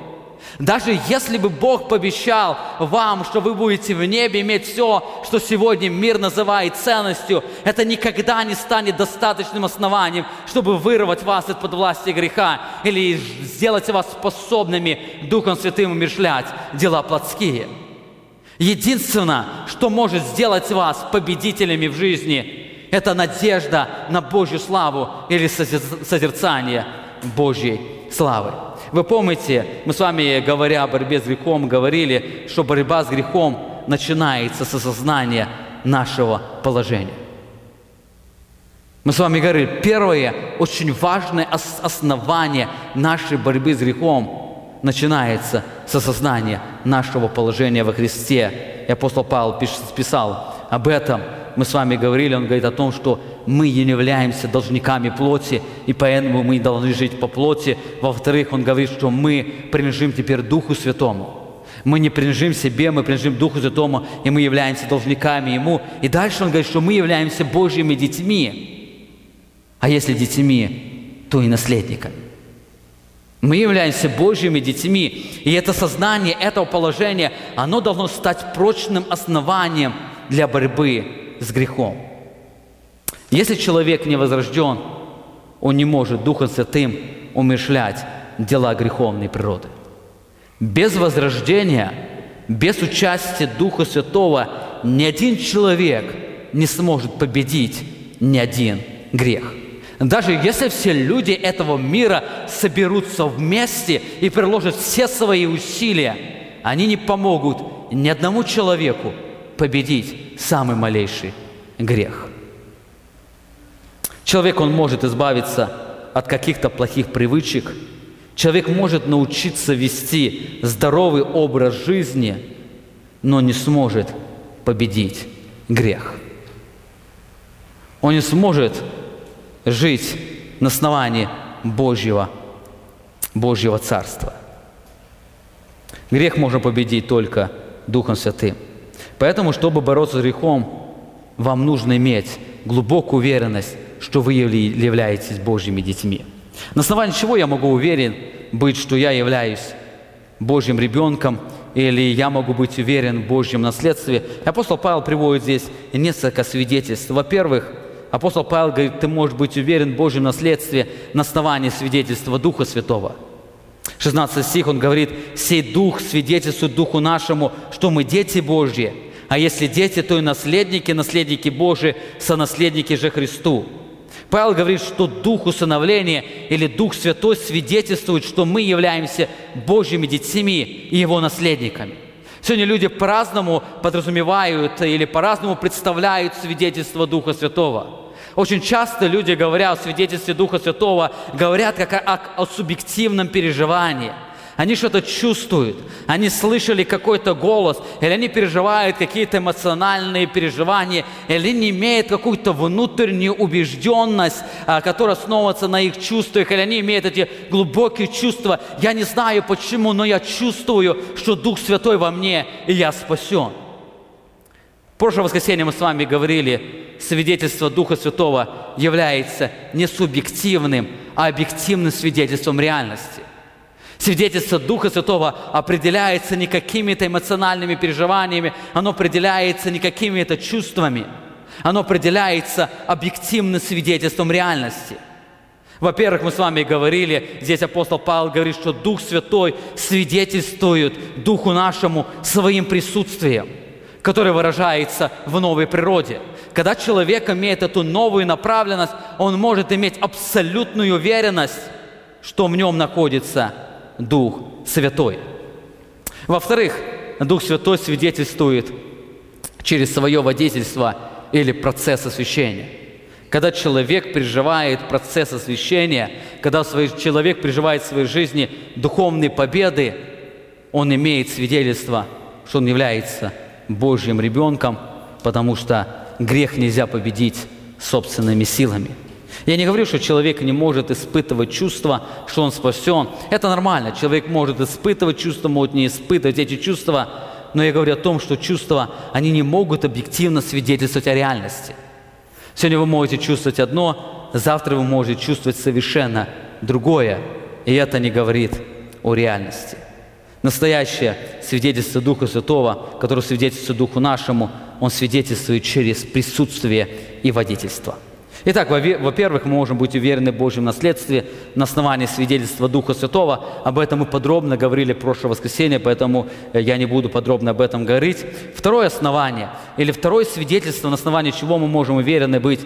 Даже если бы Бог пообещал вам, что вы будете в небе иметь все, что сегодня мир называет ценностью, это никогда не станет достаточным основанием, чтобы вырвать вас из-под власти греха или сделать вас способными Духом Святым умершлять дела плотские. Единственное, что может сделать вас победителями в жизни – Это надежда на Божью славу или созерцание Божьей славы. Вы помните, мы с вами, говоря о борьбе с грехом, говорили, что борьба с грехом начинается с осознания нашего положения. Мы с вами говорили, первое, очень важное основание нашей борьбы с грехом начинается с осознания нашего положения во Христе. И апостол Павел писал об этом. Мы с вами говорили, он говорит о том, что мы не являемся должниками плоти, и поэтому мы должны жить по плоти. Во-вторых, он говорит, что мы принадлежим теперь Духу Святому. Мы не принадлежим себе, мы принадлежим Духу Святому, и мы являемся должниками Ему. И дальше он говорит, что мы являемся Божьими детьми. А если детьми, то и наследниками. Мы являемся Божьими детьми, и это сознание этого положения, оно должно стать прочным основанием для борьбы с грехом. Если человек не возрожден, он не может Духом Святым умышлять дела греховной природы. Без возрождения, без участия Духа Святого ни один человек не сможет победить ни один грех. Даже если все люди этого мира соберутся вместе и приложат все свои усилия, они не помогут ни одному человеку победить самый малейший грех. Человек, он может избавиться от каких-то плохих привычек. Человек может научиться вести здоровый образ жизни, но не сможет победить грех. Он не сможет жить на основании Божьего, Божьего Царства. Грех можно победить только Духом Святым. Поэтому, чтобы бороться с грехом, вам нужно иметь глубокую уверенность, что вы являетесь Божьими детьми. На основании чего я могу уверен быть, что я являюсь Божьим ребенком, или я могу быть уверен в Божьем наследстве. Апостол Павел приводит здесь несколько свидетельств. Во-первых, Апостол Павел говорит, ты можешь быть уверен в Божьем наследстве на основании свидетельства Духа Святого. 16 стих, он говорит, «Сей Дух свидетельствует Духу нашему, что мы дети Божьи, а если дети, то и наследники, наследники Божии, сонаследники же Христу». Павел говорит, что Дух усыновления или Дух Святой свидетельствует, что мы являемся Божьими детьми и Его наследниками. Сегодня люди по-разному подразумевают или по-разному представляют свидетельство Духа Святого. Очень часто люди, говоря о свидетельстве Духа Святого, говорят как о, о субъективном переживании. Они что-то чувствуют, они слышали какой-то голос, или они переживают какие-то эмоциональные переживания, или они имеют какую-то внутреннюю убежденность, а, которая основывается на их чувствах, или они имеют эти глубокие чувства. Я не знаю почему, но я чувствую, что Дух Святой во мне, и я спасен. В прошлое воскресенье мы с вами говорили, свидетельство Духа Святого является не субъективным, а объективным свидетельством реальности. Свидетельство Духа Святого определяется не какими-то эмоциональными переживаниями, оно определяется не какими-то чувствами, оно определяется объективным свидетельством реальности. Во-первых, мы с вами говорили, здесь апостол Павел говорит, что Дух Святой свидетельствует Духу нашему своим присутствием, которое выражается в новой природе – когда человек имеет эту новую направленность, он может иметь абсолютную уверенность, что в нем находится Дух Святой. Во-вторых, Дух Святой свидетельствует через свое водительство или процесс освящения. Когда человек переживает процесс освящения, когда человек переживает в своей жизни духовные победы, он имеет свидетельство, что он является Божьим ребенком, потому что грех нельзя победить собственными силами. Я не говорю, что человек не может испытывать чувство, что он спасен. Это нормально. Человек может испытывать чувства, может не испытывать эти чувства. Но я говорю о том, что чувства, они не могут объективно свидетельствовать о реальности. Сегодня вы можете чувствовать одно, завтра вы можете чувствовать совершенно другое. И это не говорит о реальности. Настоящее свидетельство Духа Святого, которое свидетельствует Духу нашему, он свидетельствует через присутствие и водительство. Итак, во-первых, мы можем быть уверены в Божьем наследстве на основании свидетельства Духа Святого. Об этом мы подробно говорили в прошлое воскресенье, поэтому э, я не буду подробно об этом говорить. Второе основание, или второе свидетельство, на основании чего мы можем уверены быть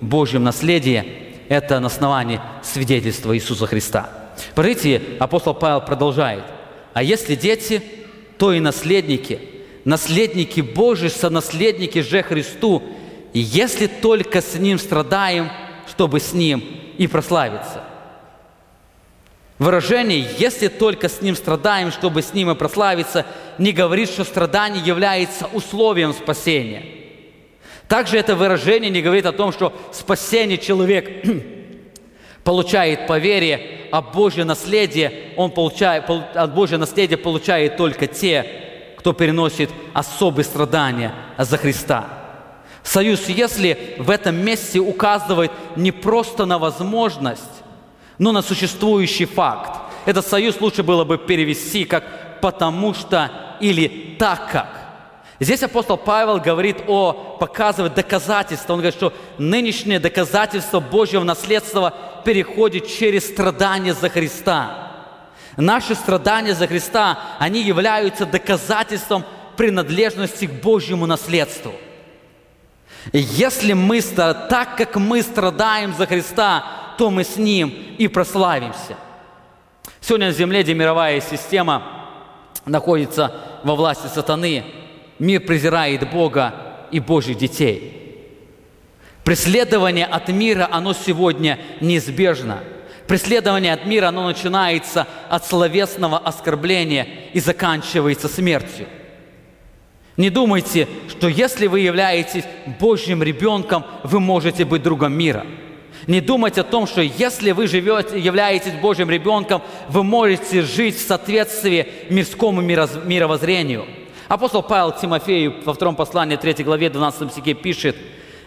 в Божьем наследии, это на основании свидетельства Иисуса Христа. Смотрите, апостол Павел продолжает. А если дети, то и наследники. Наследники Божьи, сонаследники же Христу – если только с Ним страдаем, чтобы с Ним и прославиться. Выражение «если только с Ним страдаем, чтобы с Ним и прославиться» не говорит, что страдание является условием спасения. Также это выражение не говорит о том, что спасение человек получает по вере, а Божье наследие, он получает, от Божье наследие получает только те, кто переносит особые страдания за Христа. Союз, если в этом месте указывает не просто на возможность, но на существующий факт. Этот союз лучше было бы перевести как «потому что» или «так как». Здесь апостол Павел говорит о, показывает доказательства. Он говорит, что нынешнее доказательство Божьего наследства переходит через страдания за Христа. Наши страдания за Христа, они являются доказательством принадлежности к Божьему наследству – если мы, так как мы страдаем за Христа, то мы с Ним и прославимся. Сегодня на земле, где мировая система находится во власти сатаны, мир презирает Бога и Божьих детей. Преследование от мира, оно сегодня неизбежно. Преследование от мира, оно начинается от словесного оскорбления и заканчивается смертью – не думайте, что если вы являетесь Божьим ребенком, вы можете быть другом мира. Не думайте о том, что если вы живете, являетесь Божьим ребенком, вы можете жить в соответствии мирскому мировоззрению. Апостол Павел Тимофею во втором послании 3 главе 12 стихе пишет,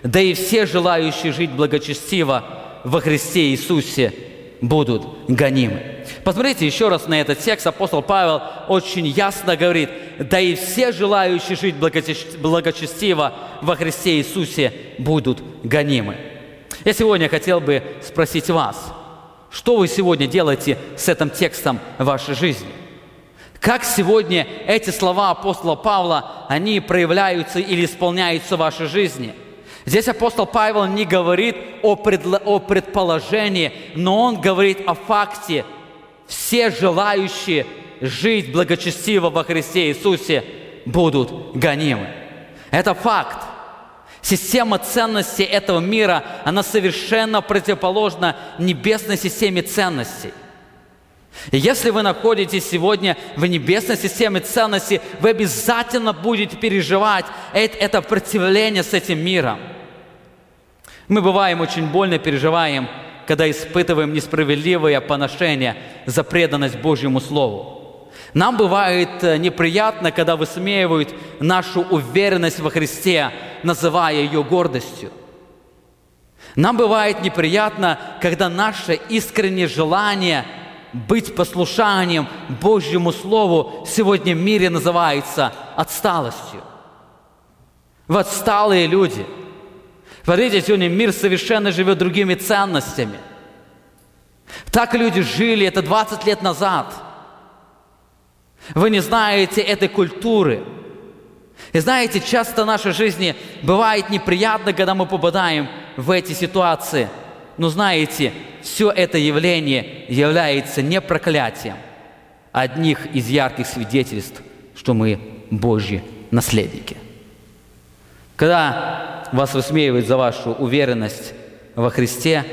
«Да и все желающие жить благочестиво во Христе Иисусе будут гонимы». Посмотрите еще раз на этот текст. Апостол Павел очень ясно говорит, да и все желающие жить благочестиво во Христе Иисусе будут гонимы. Я сегодня хотел бы спросить вас, что вы сегодня делаете с этим текстом в вашей жизни? Как сегодня эти слова апостола Павла, они проявляются или исполняются в вашей жизни? Здесь апостол Павел не говорит о, предло- о предположении, но он говорит о факте, все желающие жить благочестиво во Христе Иисусе будут гонимы. Это факт. Система ценностей этого мира, она совершенно противоположна небесной системе ценностей. И если вы находитесь сегодня в небесной системе ценностей, вы обязательно будете переживать это противление с этим миром. Мы бываем очень больно переживаем когда испытываем несправедливое поношение за преданность Божьему Слову. Нам бывает э, неприятно, когда высмеивают нашу уверенность во Христе, называя ее гордостью. Нам бывает неприятно, когда наше искреннее желание быть послушанием Божьему Слову сегодня в мире называется отсталостью. Вы отсталые люди – Смотрите, сегодня мир совершенно живет другими ценностями. Так люди жили, это 20 лет назад. Вы не знаете этой культуры. И знаете, часто в нашей жизни бывает неприятно, когда мы попадаем в эти ситуации. Но знаете, все это явление является не проклятием, а одних из ярких свидетельств, что мы Божьи наследники. Когда вас высмеивают за вашу уверенность во Христе,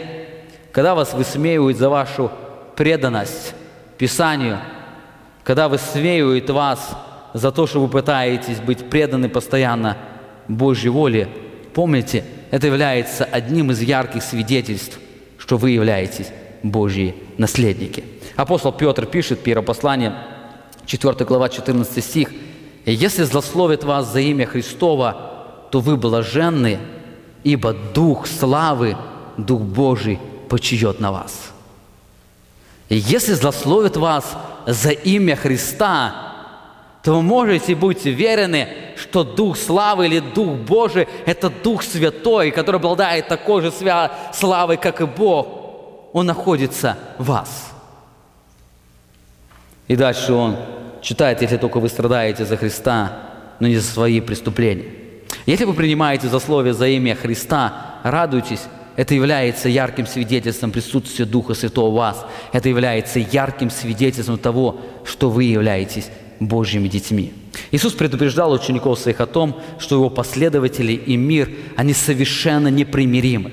когда вас высмеивают за вашу преданность Писанию, когда высмеивают вас за то, что вы пытаетесь быть преданы постоянно Божьей воле, помните, это является одним из ярких свидетельств, что вы являетесь Божьи наследники. Апостол Петр пишет, первое послание, 4 глава, 14 стих, «Если злословит вас за имя Христова, то вы блаженны, ибо Дух славы, Дух Божий почиет на вас. И если злословят вас за имя Христа, то вы можете быть уверены, что Дух славы или Дух Божий – это Дух Святой, который обладает такой же славой, как и Бог. Он находится в вас. И дальше он читает, если только вы страдаете за Христа, но не за свои преступления. Если вы принимаете засловие за имя Христа, радуйтесь, это является ярким свидетельством присутствия Духа Святого в вас. Это является ярким свидетельством того, что вы являетесь Божьими детьми. Иисус предупреждал учеников своих о том, что его последователи и мир, они совершенно непримиримы.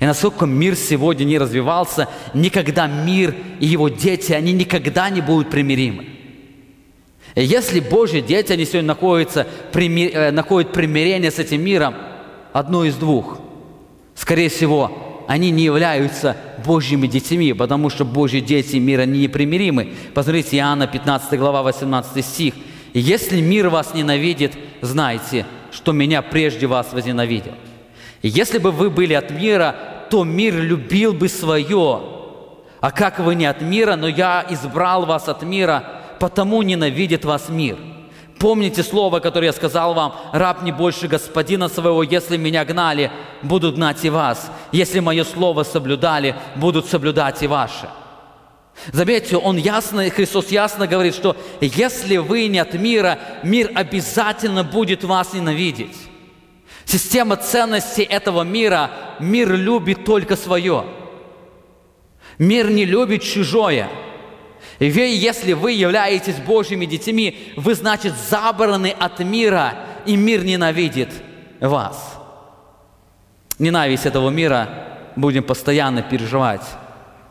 И насколько мир сегодня не развивался, никогда мир и его дети, они никогда не будут примиримы. Если Божьи дети, они сегодня находятся, примир, э, находят примирение с этим миром, одно из двух. Скорее всего, они не являются Божьими детьми, потому что Божьи дети мира не непримиримы. Посмотрите, Иоанна 15 глава 18 стих. «Если мир вас ненавидит, знайте, что меня прежде вас возненавидел. Если бы вы были от мира, то мир любил бы свое. А как вы не от мира, но я избрал вас от мира, потому ненавидит вас мир». Помните слово, которое я сказал вам, раб не больше господина своего, если меня гнали, будут гнать и вас. Если мое слово соблюдали, будут соблюдать и ваши. Заметьте, он ясно, Христос ясно говорит, что если вы не от мира, мир обязательно будет вас ненавидеть. Система ценностей этого мира, мир любит только свое. Мир не любит чужое – и если вы являетесь Божьими детьми, вы, значит, забраны от мира, и мир ненавидит вас. Ненависть этого мира будем постоянно переживать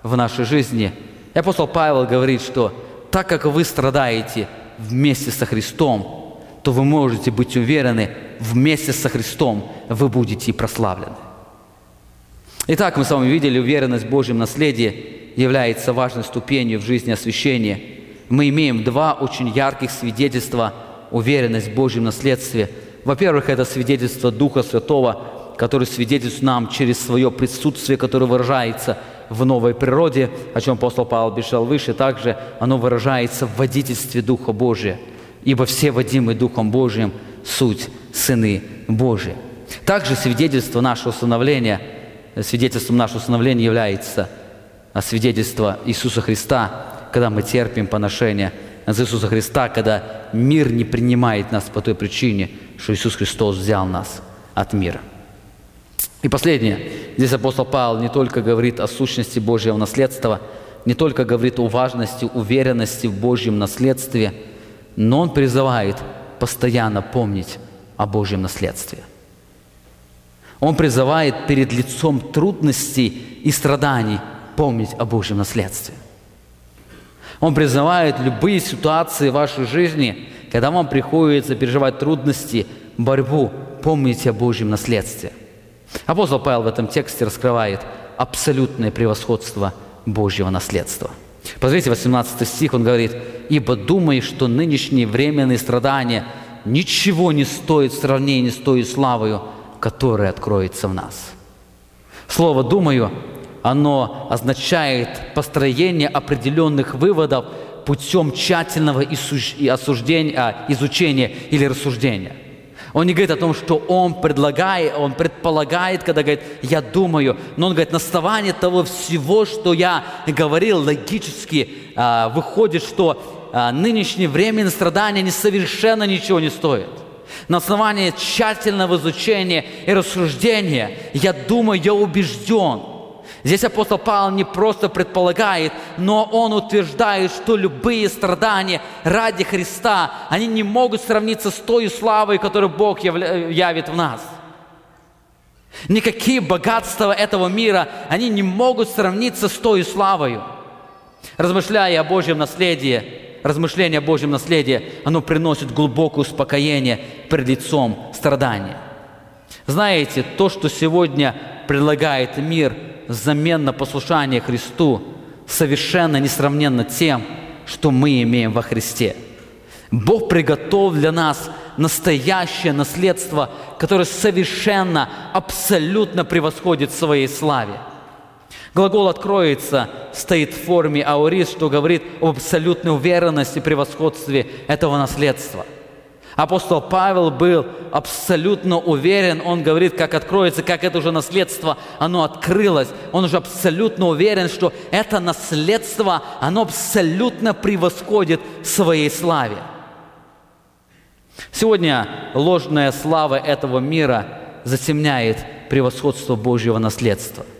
в нашей жизни. И апостол Павел говорит, что так как вы страдаете вместе со Христом, то вы можете быть уверены, вместе со Христом вы будете прославлены. Итак, мы с вами видели уверенность в Божьем наследии – является важной ступенью в жизни освящения. Мы имеем два очень ярких свидетельства уверенность в Божьем наследстве. Во-первых, это свидетельство Духа Святого, который свидетельствует нам через свое присутствие, которое выражается в новой природе, о чем апостол Павел бежал выше, также оно выражается в водительстве Духа Божия, ибо все водимые Духом Божиим – суть сыны Божии. Также свидетельство нашего становления, свидетельством нашего становления является – свидетельство Иисуса Христа, когда мы терпим поношение за Иисуса Христа, когда мир не принимает нас по той причине, что Иисус Христос взял нас от мира. И последнее. Здесь апостол Павел не только говорит о сущности Божьего наследства, не только говорит о важности, уверенности в Божьем наследстве, но он призывает постоянно помнить о Божьем наследстве. Он призывает перед лицом трудностей и страданий помнить о Божьем наследстве. Он призывает любые ситуации в вашей жизни, когда вам приходится переживать трудности, борьбу, помните о Божьем наследстве. Апостол Павел в этом тексте раскрывает абсолютное превосходство Божьего наследства. Посмотрите, 18 стих, он говорит, «Ибо думай, что нынешние временные страдания ничего не стоят в сравнении с той славою, которая откроется в нас». Слово «думаю» оно означает построение определенных выводов путем тщательного осуждения, а, изучения или рассуждения. Он не говорит о том, что он предлагает, он предполагает, когда говорит, я думаю, но он говорит, на основании того всего, что я говорил, логически а, выходит, что а, нынешнее время страдания не совершенно ничего не стоит. На основании тщательного изучения и рассуждения я думаю, я убежден – Здесь апостол Павел не просто предполагает, но он утверждает, что любые страдания ради Христа, они не могут сравниться с той славой, которую Бог явит в нас. Никакие богатства этого мира, они не могут сравниться с той славою. Размышляя о Божьем наследии, размышление о Божьем наследии, оно приносит глубокое успокоение пред лицом страдания. Знаете, то, что сегодня предлагает мир – взамен на послушание Христу совершенно несравненно тем, что мы имеем во Христе. Бог приготовил для нас настоящее наследство, которое совершенно, абсолютно превосходит своей славе. Глагол «откроется» стоит в форме аурис, что говорит об абсолютной уверенности, превосходстве этого наследства. Апостол Павел был абсолютно уверен, он говорит, как откроется, как это уже наследство, оно открылось. Он уже абсолютно уверен, что это наследство, оно абсолютно превосходит своей славе. Сегодня ложная слава этого мира затемняет превосходство Божьего наследства –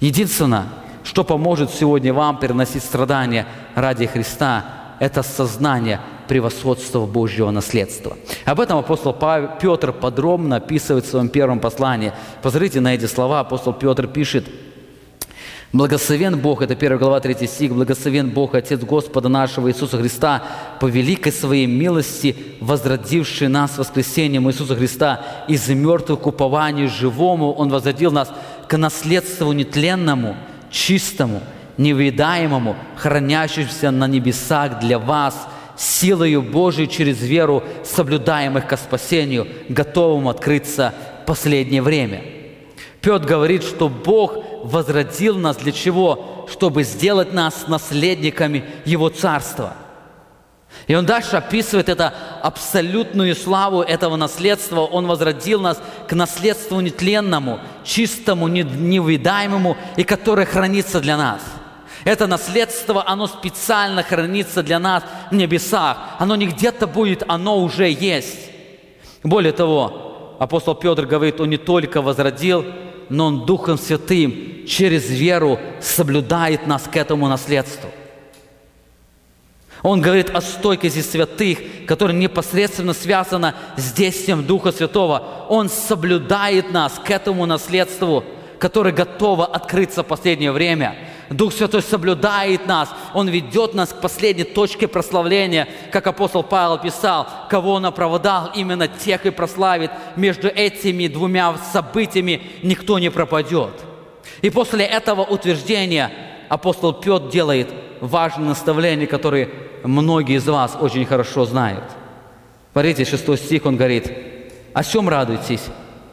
Единственное, что поможет сегодня вам переносить страдания ради Христа, это сознание превосходства Божьего наследства. Об этом апостол Петр подробно описывает в своем первом послании. Посмотрите на эти слова. Апостол Петр пишет, Благословен Бог, это 1 глава 3 стих, благословен Бог, Отец Господа нашего Иисуса Христа, по великой Своей милости, возродивший нас воскресением Иисуса Христа из мертвых к упованию живому, Он возродил нас к наследству нетленному, чистому, невидаемому, хранящемуся на небесах для вас, силою Божией через веру, соблюдаемых ко спасению, готовым открыться в последнее время. Петр говорит, что Бог возродил нас для чего? Чтобы сделать нас наследниками Его Царства – и он дальше описывает это абсолютную славу этого наследства. Он возродил нас к наследству нетленному, чистому, невидаемому, и которое хранится для нас. Это наследство, оно специально хранится для нас в небесах. Оно не где-то будет, оно уже есть. Более того, апостол Петр говорит, он не только возродил, но он Духом Святым через веру соблюдает нас к этому наследству. Он говорит о стойкости святых, которая непосредственно связана с действием Духа Святого. Он соблюдает нас к этому наследству, которое готово открыться в последнее время. Дух Святой соблюдает нас, Он ведет нас к последней точке прославления, как апостол Павел писал, кого Он оправдал, именно тех и прославит. Между этими двумя событиями никто не пропадет. И после этого утверждения апостол Петр делает важные наставления, которые многие из вас очень хорошо знают. Смотрите, шестой стих, он говорит, «О чем радуйтесь,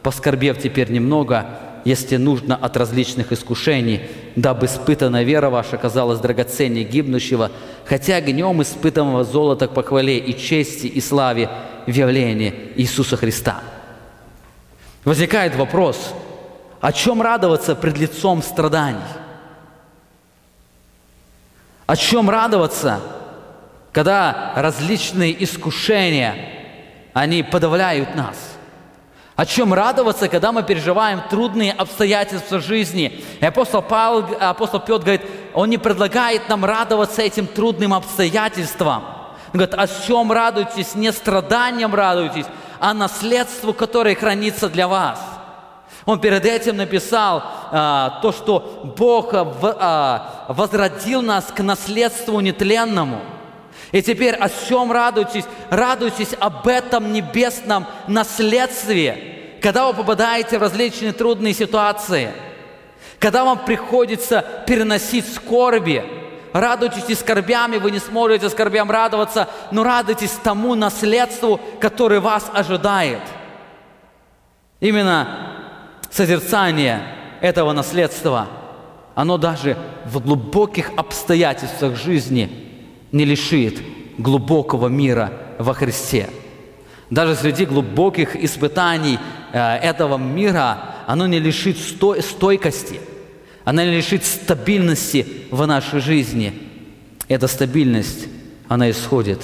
поскорбев теперь немного, если нужно от различных искушений, дабы испытанная вера ваша казалась драгоценнее гибнущего, хотя огнем испытанного золота к похвале и чести и славе в явлении Иисуса Христа». Возникает вопрос, о чем радоваться пред лицом страданий? О чем радоваться – когда различные искушения, они подавляют нас. О чем радоваться, когда мы переживаем трудные обстоятельства жизни. И апостол, Павел, апостол Петр говорит, он не предлагает нам радоваться этим трудным обстоятельствам. Он говорит, о чем радуйтесь, не страданием радуйтесь, а наследству, которое хранится для вас. Он перед этим написал а, то, что Бог в, а, возродил нас к наследству нетленному – и теперь о чем радуйтесь? Радуйтесь об этом небесном наследстве, когда вы попадаете в различные трудные ситуации, когда вам приходится переносить скорби, радуйтесь скорбями, вы не сможете скорбям радоваться, но радуйтесь тому наследству, которое вас ожидает. Именно созерцание этого наследства, оно даже в глубоких обстоятельствах жизни – не лишит глубокого мира во Христе. Даже среди глубоких испытаний э, этого мира оно не лишит стой, стойкости, оно не лишит стабильности в нашей жизни. Эта стабильность, она исходит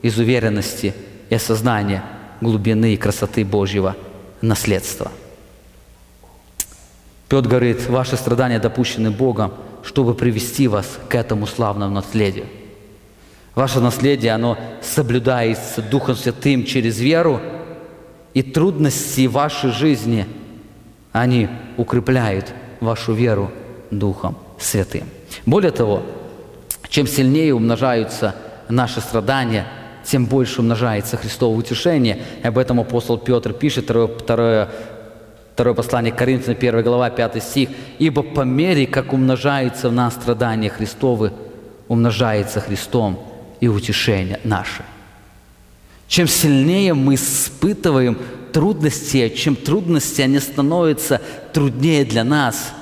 из уверенности и осознания глубины и красоты Божьего наследства. Петр говорит, ваши страдания допущены Богом, чтобы привести вас к этому славному наследию – Ваше наследие, оно соблюдается Духом Святым через веру, и трудности вашей жизни, они укрепляют вашу веру Духом Святым. Более того, чем сильнее умножаются наши страдания, тем больше умножается Христово утешение. Об этом апостол Петр пишет, второе, второе, второе послание к Коринфянам, 1 глава, 5 стих. «Ибо по мере, как умножается в нас страдания Христовы, умножается Христом и утешение наше. Чем сильнее мы испытываем трудности, чем трудности они становятся труднее для нас,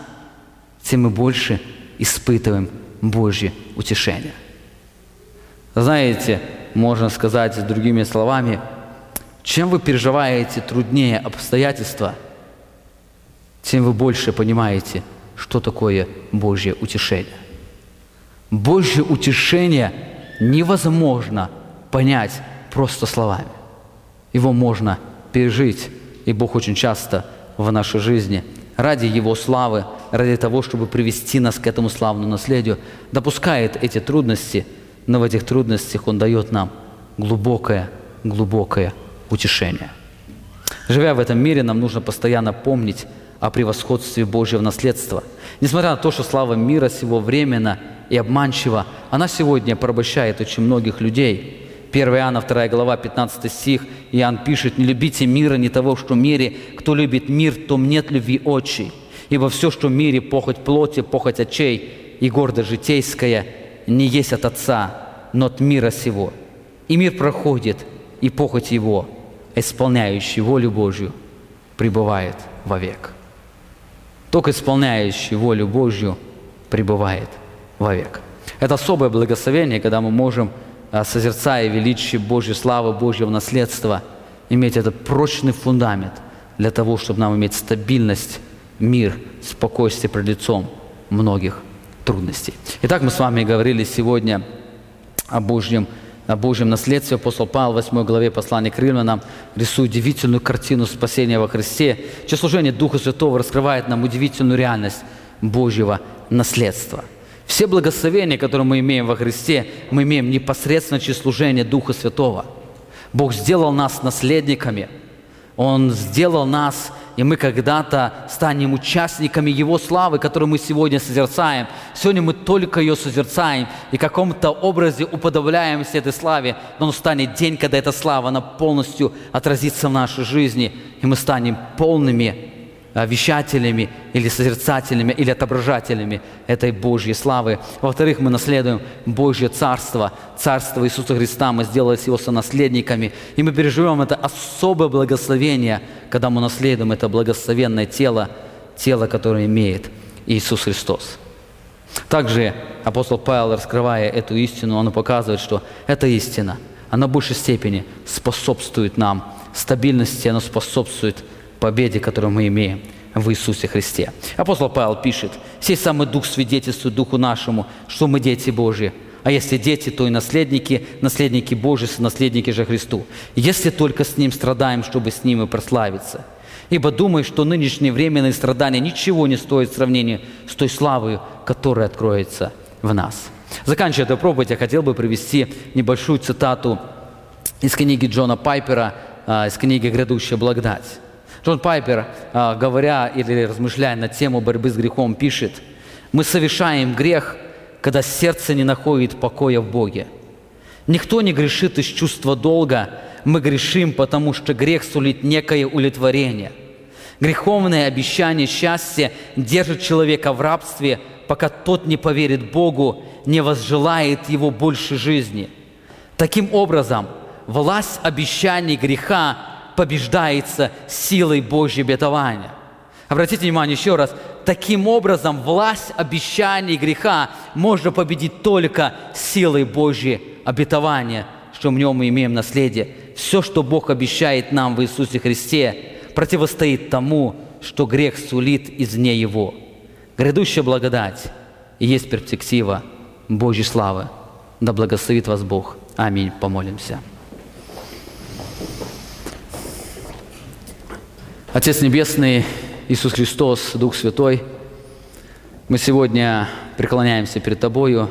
тем мы больше испытываем Божье утешение. Знаете, можно сказать другими словами, чем вы переживаете труднее обстоятельства, тем вы больше понимаете, что такое Божье утешение. Божье утешение невозможно понять просто словами. Его можно пережить, и Бог очень часто в нашей жизни ради Его славы, ради того, чтобы привести нас к этому славному наследию, допускает эти трудности, но в этих трудностях Он дает нам глубокое, глубокое утешение. Живя в этом мире, нам нужно постоянно помнить о превосходстве Божьего наследства. Несмотря на то, что слава мира сего временно и обманчива, она сегодня порабощает очень многих людей. 1 Иоанна 2 глава, 15 стих, Иоанн пишет, «Не любите мира, не того, что в мире. Кто любит мир, том нет любви отчей. Ибо все, что в мире, похоть плоти, похоть очей и гордость житейская, не есть от Отца, но от мира сего. И мир проходит, и похоть его, исполняющий волю Божью, пребывает вовек». Только исполняющий волю Божью пребывает вовек. Это особое благословение, когда мы можем, а, созерцая величие Божьей славы, Божьего наследства, иметь этот прочный фундамент для того, чтобы нам иметь стабильность, мир, спокойствие пред лицом многих трудностей. Итак, мы с вами говорили сегодня о Божьем о Божьем наследстве. Апостол Павел в 8 главе послания к римлянам рисует удивительную картину спасения во Христе. Через служение Духа Святого раскрывает нам удивительную реальность Божьего наследства. Все благословения, которые мы имеем во Христе, мы имеем непосредственно через служение Духа Святого. Бог сделал нас наследниками. Он сделал нас и мы когда-то станем участниками Его славы, которую мы сегодня созерцаем. Сегодня мы только ее созерцаем и в каком-то образе уподобляемся этой славе, но настанет день, когда эта слава, она полностью отразится в нашей жизни, и мы станем полными вещателями или созерцателями или отображателями этой Божьей славы. Во-вторых, мы наследуем Божье Царство, Царство Иисуса Христа, мы сделались Его сонаследниками, и мы переживем это особое благословение, когда мы наследуем это благословенное тело, тело, которое имеет Иисус Христос. Также апостол Павел, раскрывая эту истину, он показывает, что эта истина, она в большей степени способствует нам стабильности, она способствует победе, которую мы имеем в Иисусе Христе. Апостол Павел пишет, «Сей самый Дух свидетельствует Духу нашему, что мы дети Божьи, а если дети, то и наследники, наследники Божьи, наследники же Христу. Если только с Ним страдаем, чтобы с Ним и прославиться. Ибо думаю, что нынешние временные страдания ничего не стоят в сравнении с той славой, которая откроется в нас». Заканчивая эту проповедь, я хотел бы привести небольшую цитату из книги Джона Пайпера, а, из книги «Грядущая благодать». Джон Пайпер, а, говоря или размышляя на тему борьбы с грехом, пишет, «Мы совершаем грех, когда сердце не находит покоя в Боге. Никто не грешит из чувства долга, мы грешим, потому что грех сулит некое удовлетворение. Греховное обещание счастья держит человека в рабстве, пока тот не поверит Богу, не возжелает его больше жизни. Таким образом, власть обещаний греха побеждается силой Божьей обетования. Обратите внимание еще раз, таким образом власть обещаний греха можно победить только силой Божьей обетования, что в нем мы имеем наследие. Все, что Бог обещает нам в Иисусе Христе, противостоит тому, что грех сулит извне Его. Грядущая благодать и есть перспектива Божьей славы. Да благословит вас Бог. Аминь. Помолимся. Отец Небесный, Иисус Христос, Дух Святой, мы сегодня преклоняемся перед Тобою.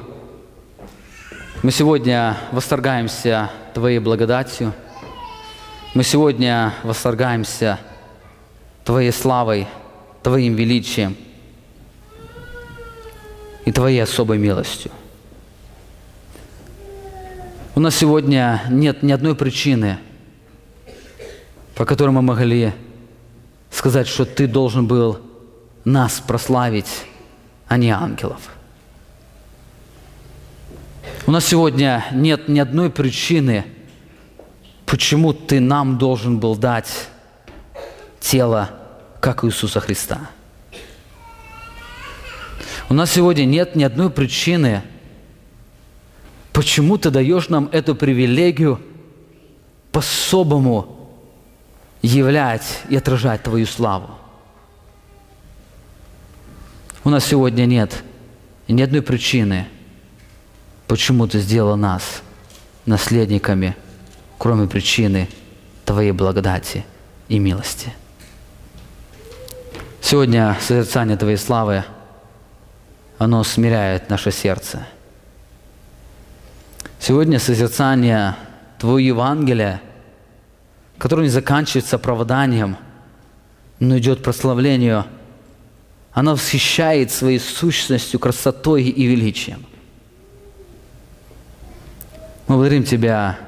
Мы сегодня восторгаемся Твоей благодатью. Мы сегодня восторгаемся Твоей славой, Твоим величием и Твоей особой милостью. У нас сегодня нет ни одной причины, по которой мы могли сказать, что ты должен был нас прославить, а не ангелов. У нас сегодня нет ни одной причины, почему ты нам должен был дать тело, как Иисуса Христа. У нас сегодня нет ни одной причины, почему ты даешь нам эту привилегию по-особому являть и отражать Твою славу. У нас сегодня нет ни одной причины, почему Ты сделал нас наследниками, кроме причины Твоей благодати и милости. Сегодня созерцание Твоей славы, оно смиряет наше сердце. Сегодня созерцание Твоего Евангелия, которое не заканчивается оправданием, но идет прославлению, оно восхищает своей сущностью, красотой и величием. Мы благодарим Тебя,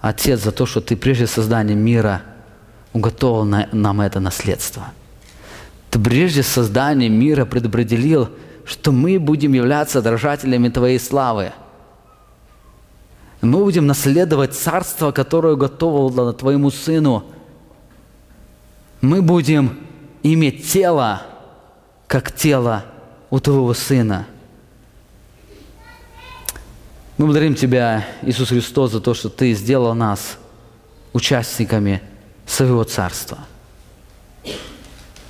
Отец, за то, что Ты прежде создания мира уготовил нам это наследство. Ты прежде создания мира предопределил, что мы будем являться дорожателями Твоей славы – мы будем наследовать царство, которое готово Твоему Сыну. Мы будем иметь тело, как тело у Твоего Сына. Мы благодарим Тебя, Иисус Христос, за то, что Ты сделал нас участниками своего Царства.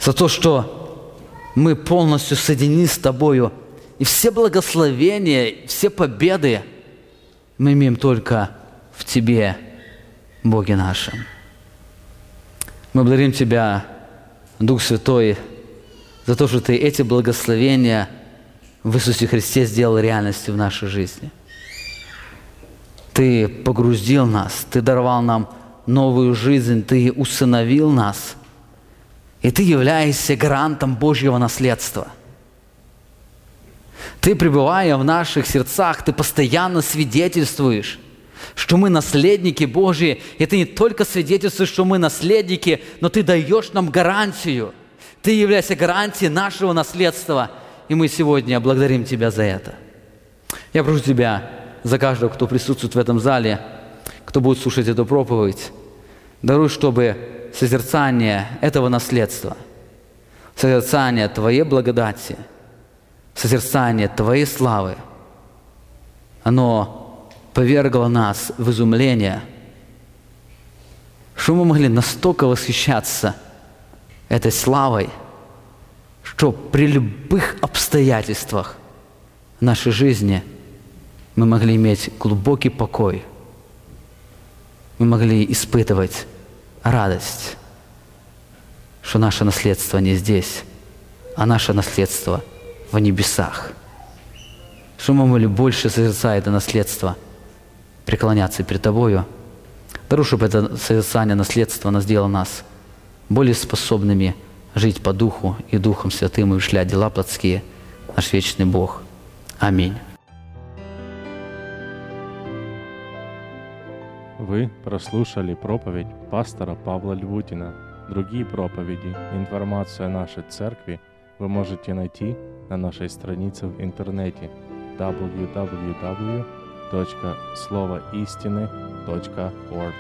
За то, что мы полностью соединены с Тобою. И все благословения, все победы – мы имеем только в Тебе, Боге нашем. Мы благодарим Тебя, Дух Святой, за то, что Ты эти благословения в Иисусе Христе сделал реальностью в нашей жизни. Ты погрузил нас, Ты даровал нам новую жизнь, Ты усыновил нас, и Ты являешься гарантом Божьего наследства – ты, пребывая в наших сердцах, ты постоянно свидетельствуешь, что мы наследники Божьи. И ты не только свидетельствуешь, что мы наследники, но ты даешь нам гарантию. Ты являешься гарантией нашего наследства. И мы сегодня благодарим Тебя за это. Я прошу Тебя за каждого, кто присутствует в этом зале, кто будет слушать эту проповедь, даруй, чтобы созерцание этого наследства, созерцание Твоей благодати – созерцание Твоей славы, оно повергло нас в изумление, что мы могли настолько восхищаться этой славой, что при любых обстоятельствах нашей жизни мы могли иметь глубокий покой, мы могли испытывать радость, что наше наследство не здесь, а наше наследство – в небесах. Мы могли больше созерцая это наследство, преклоняться перед Тобою. Дару, чтобы это созерцание наследства нас сделало нас более способными жить по Духу и Духом Святым и ушлять дела плотские, наш вечный Бог. Аминь. Вы прослушали проповедь пастора Павла Львутина. Другие проповеди, информацию о нашей церкви – вы можете найти на нашей странице в интернете www.словоистины.org.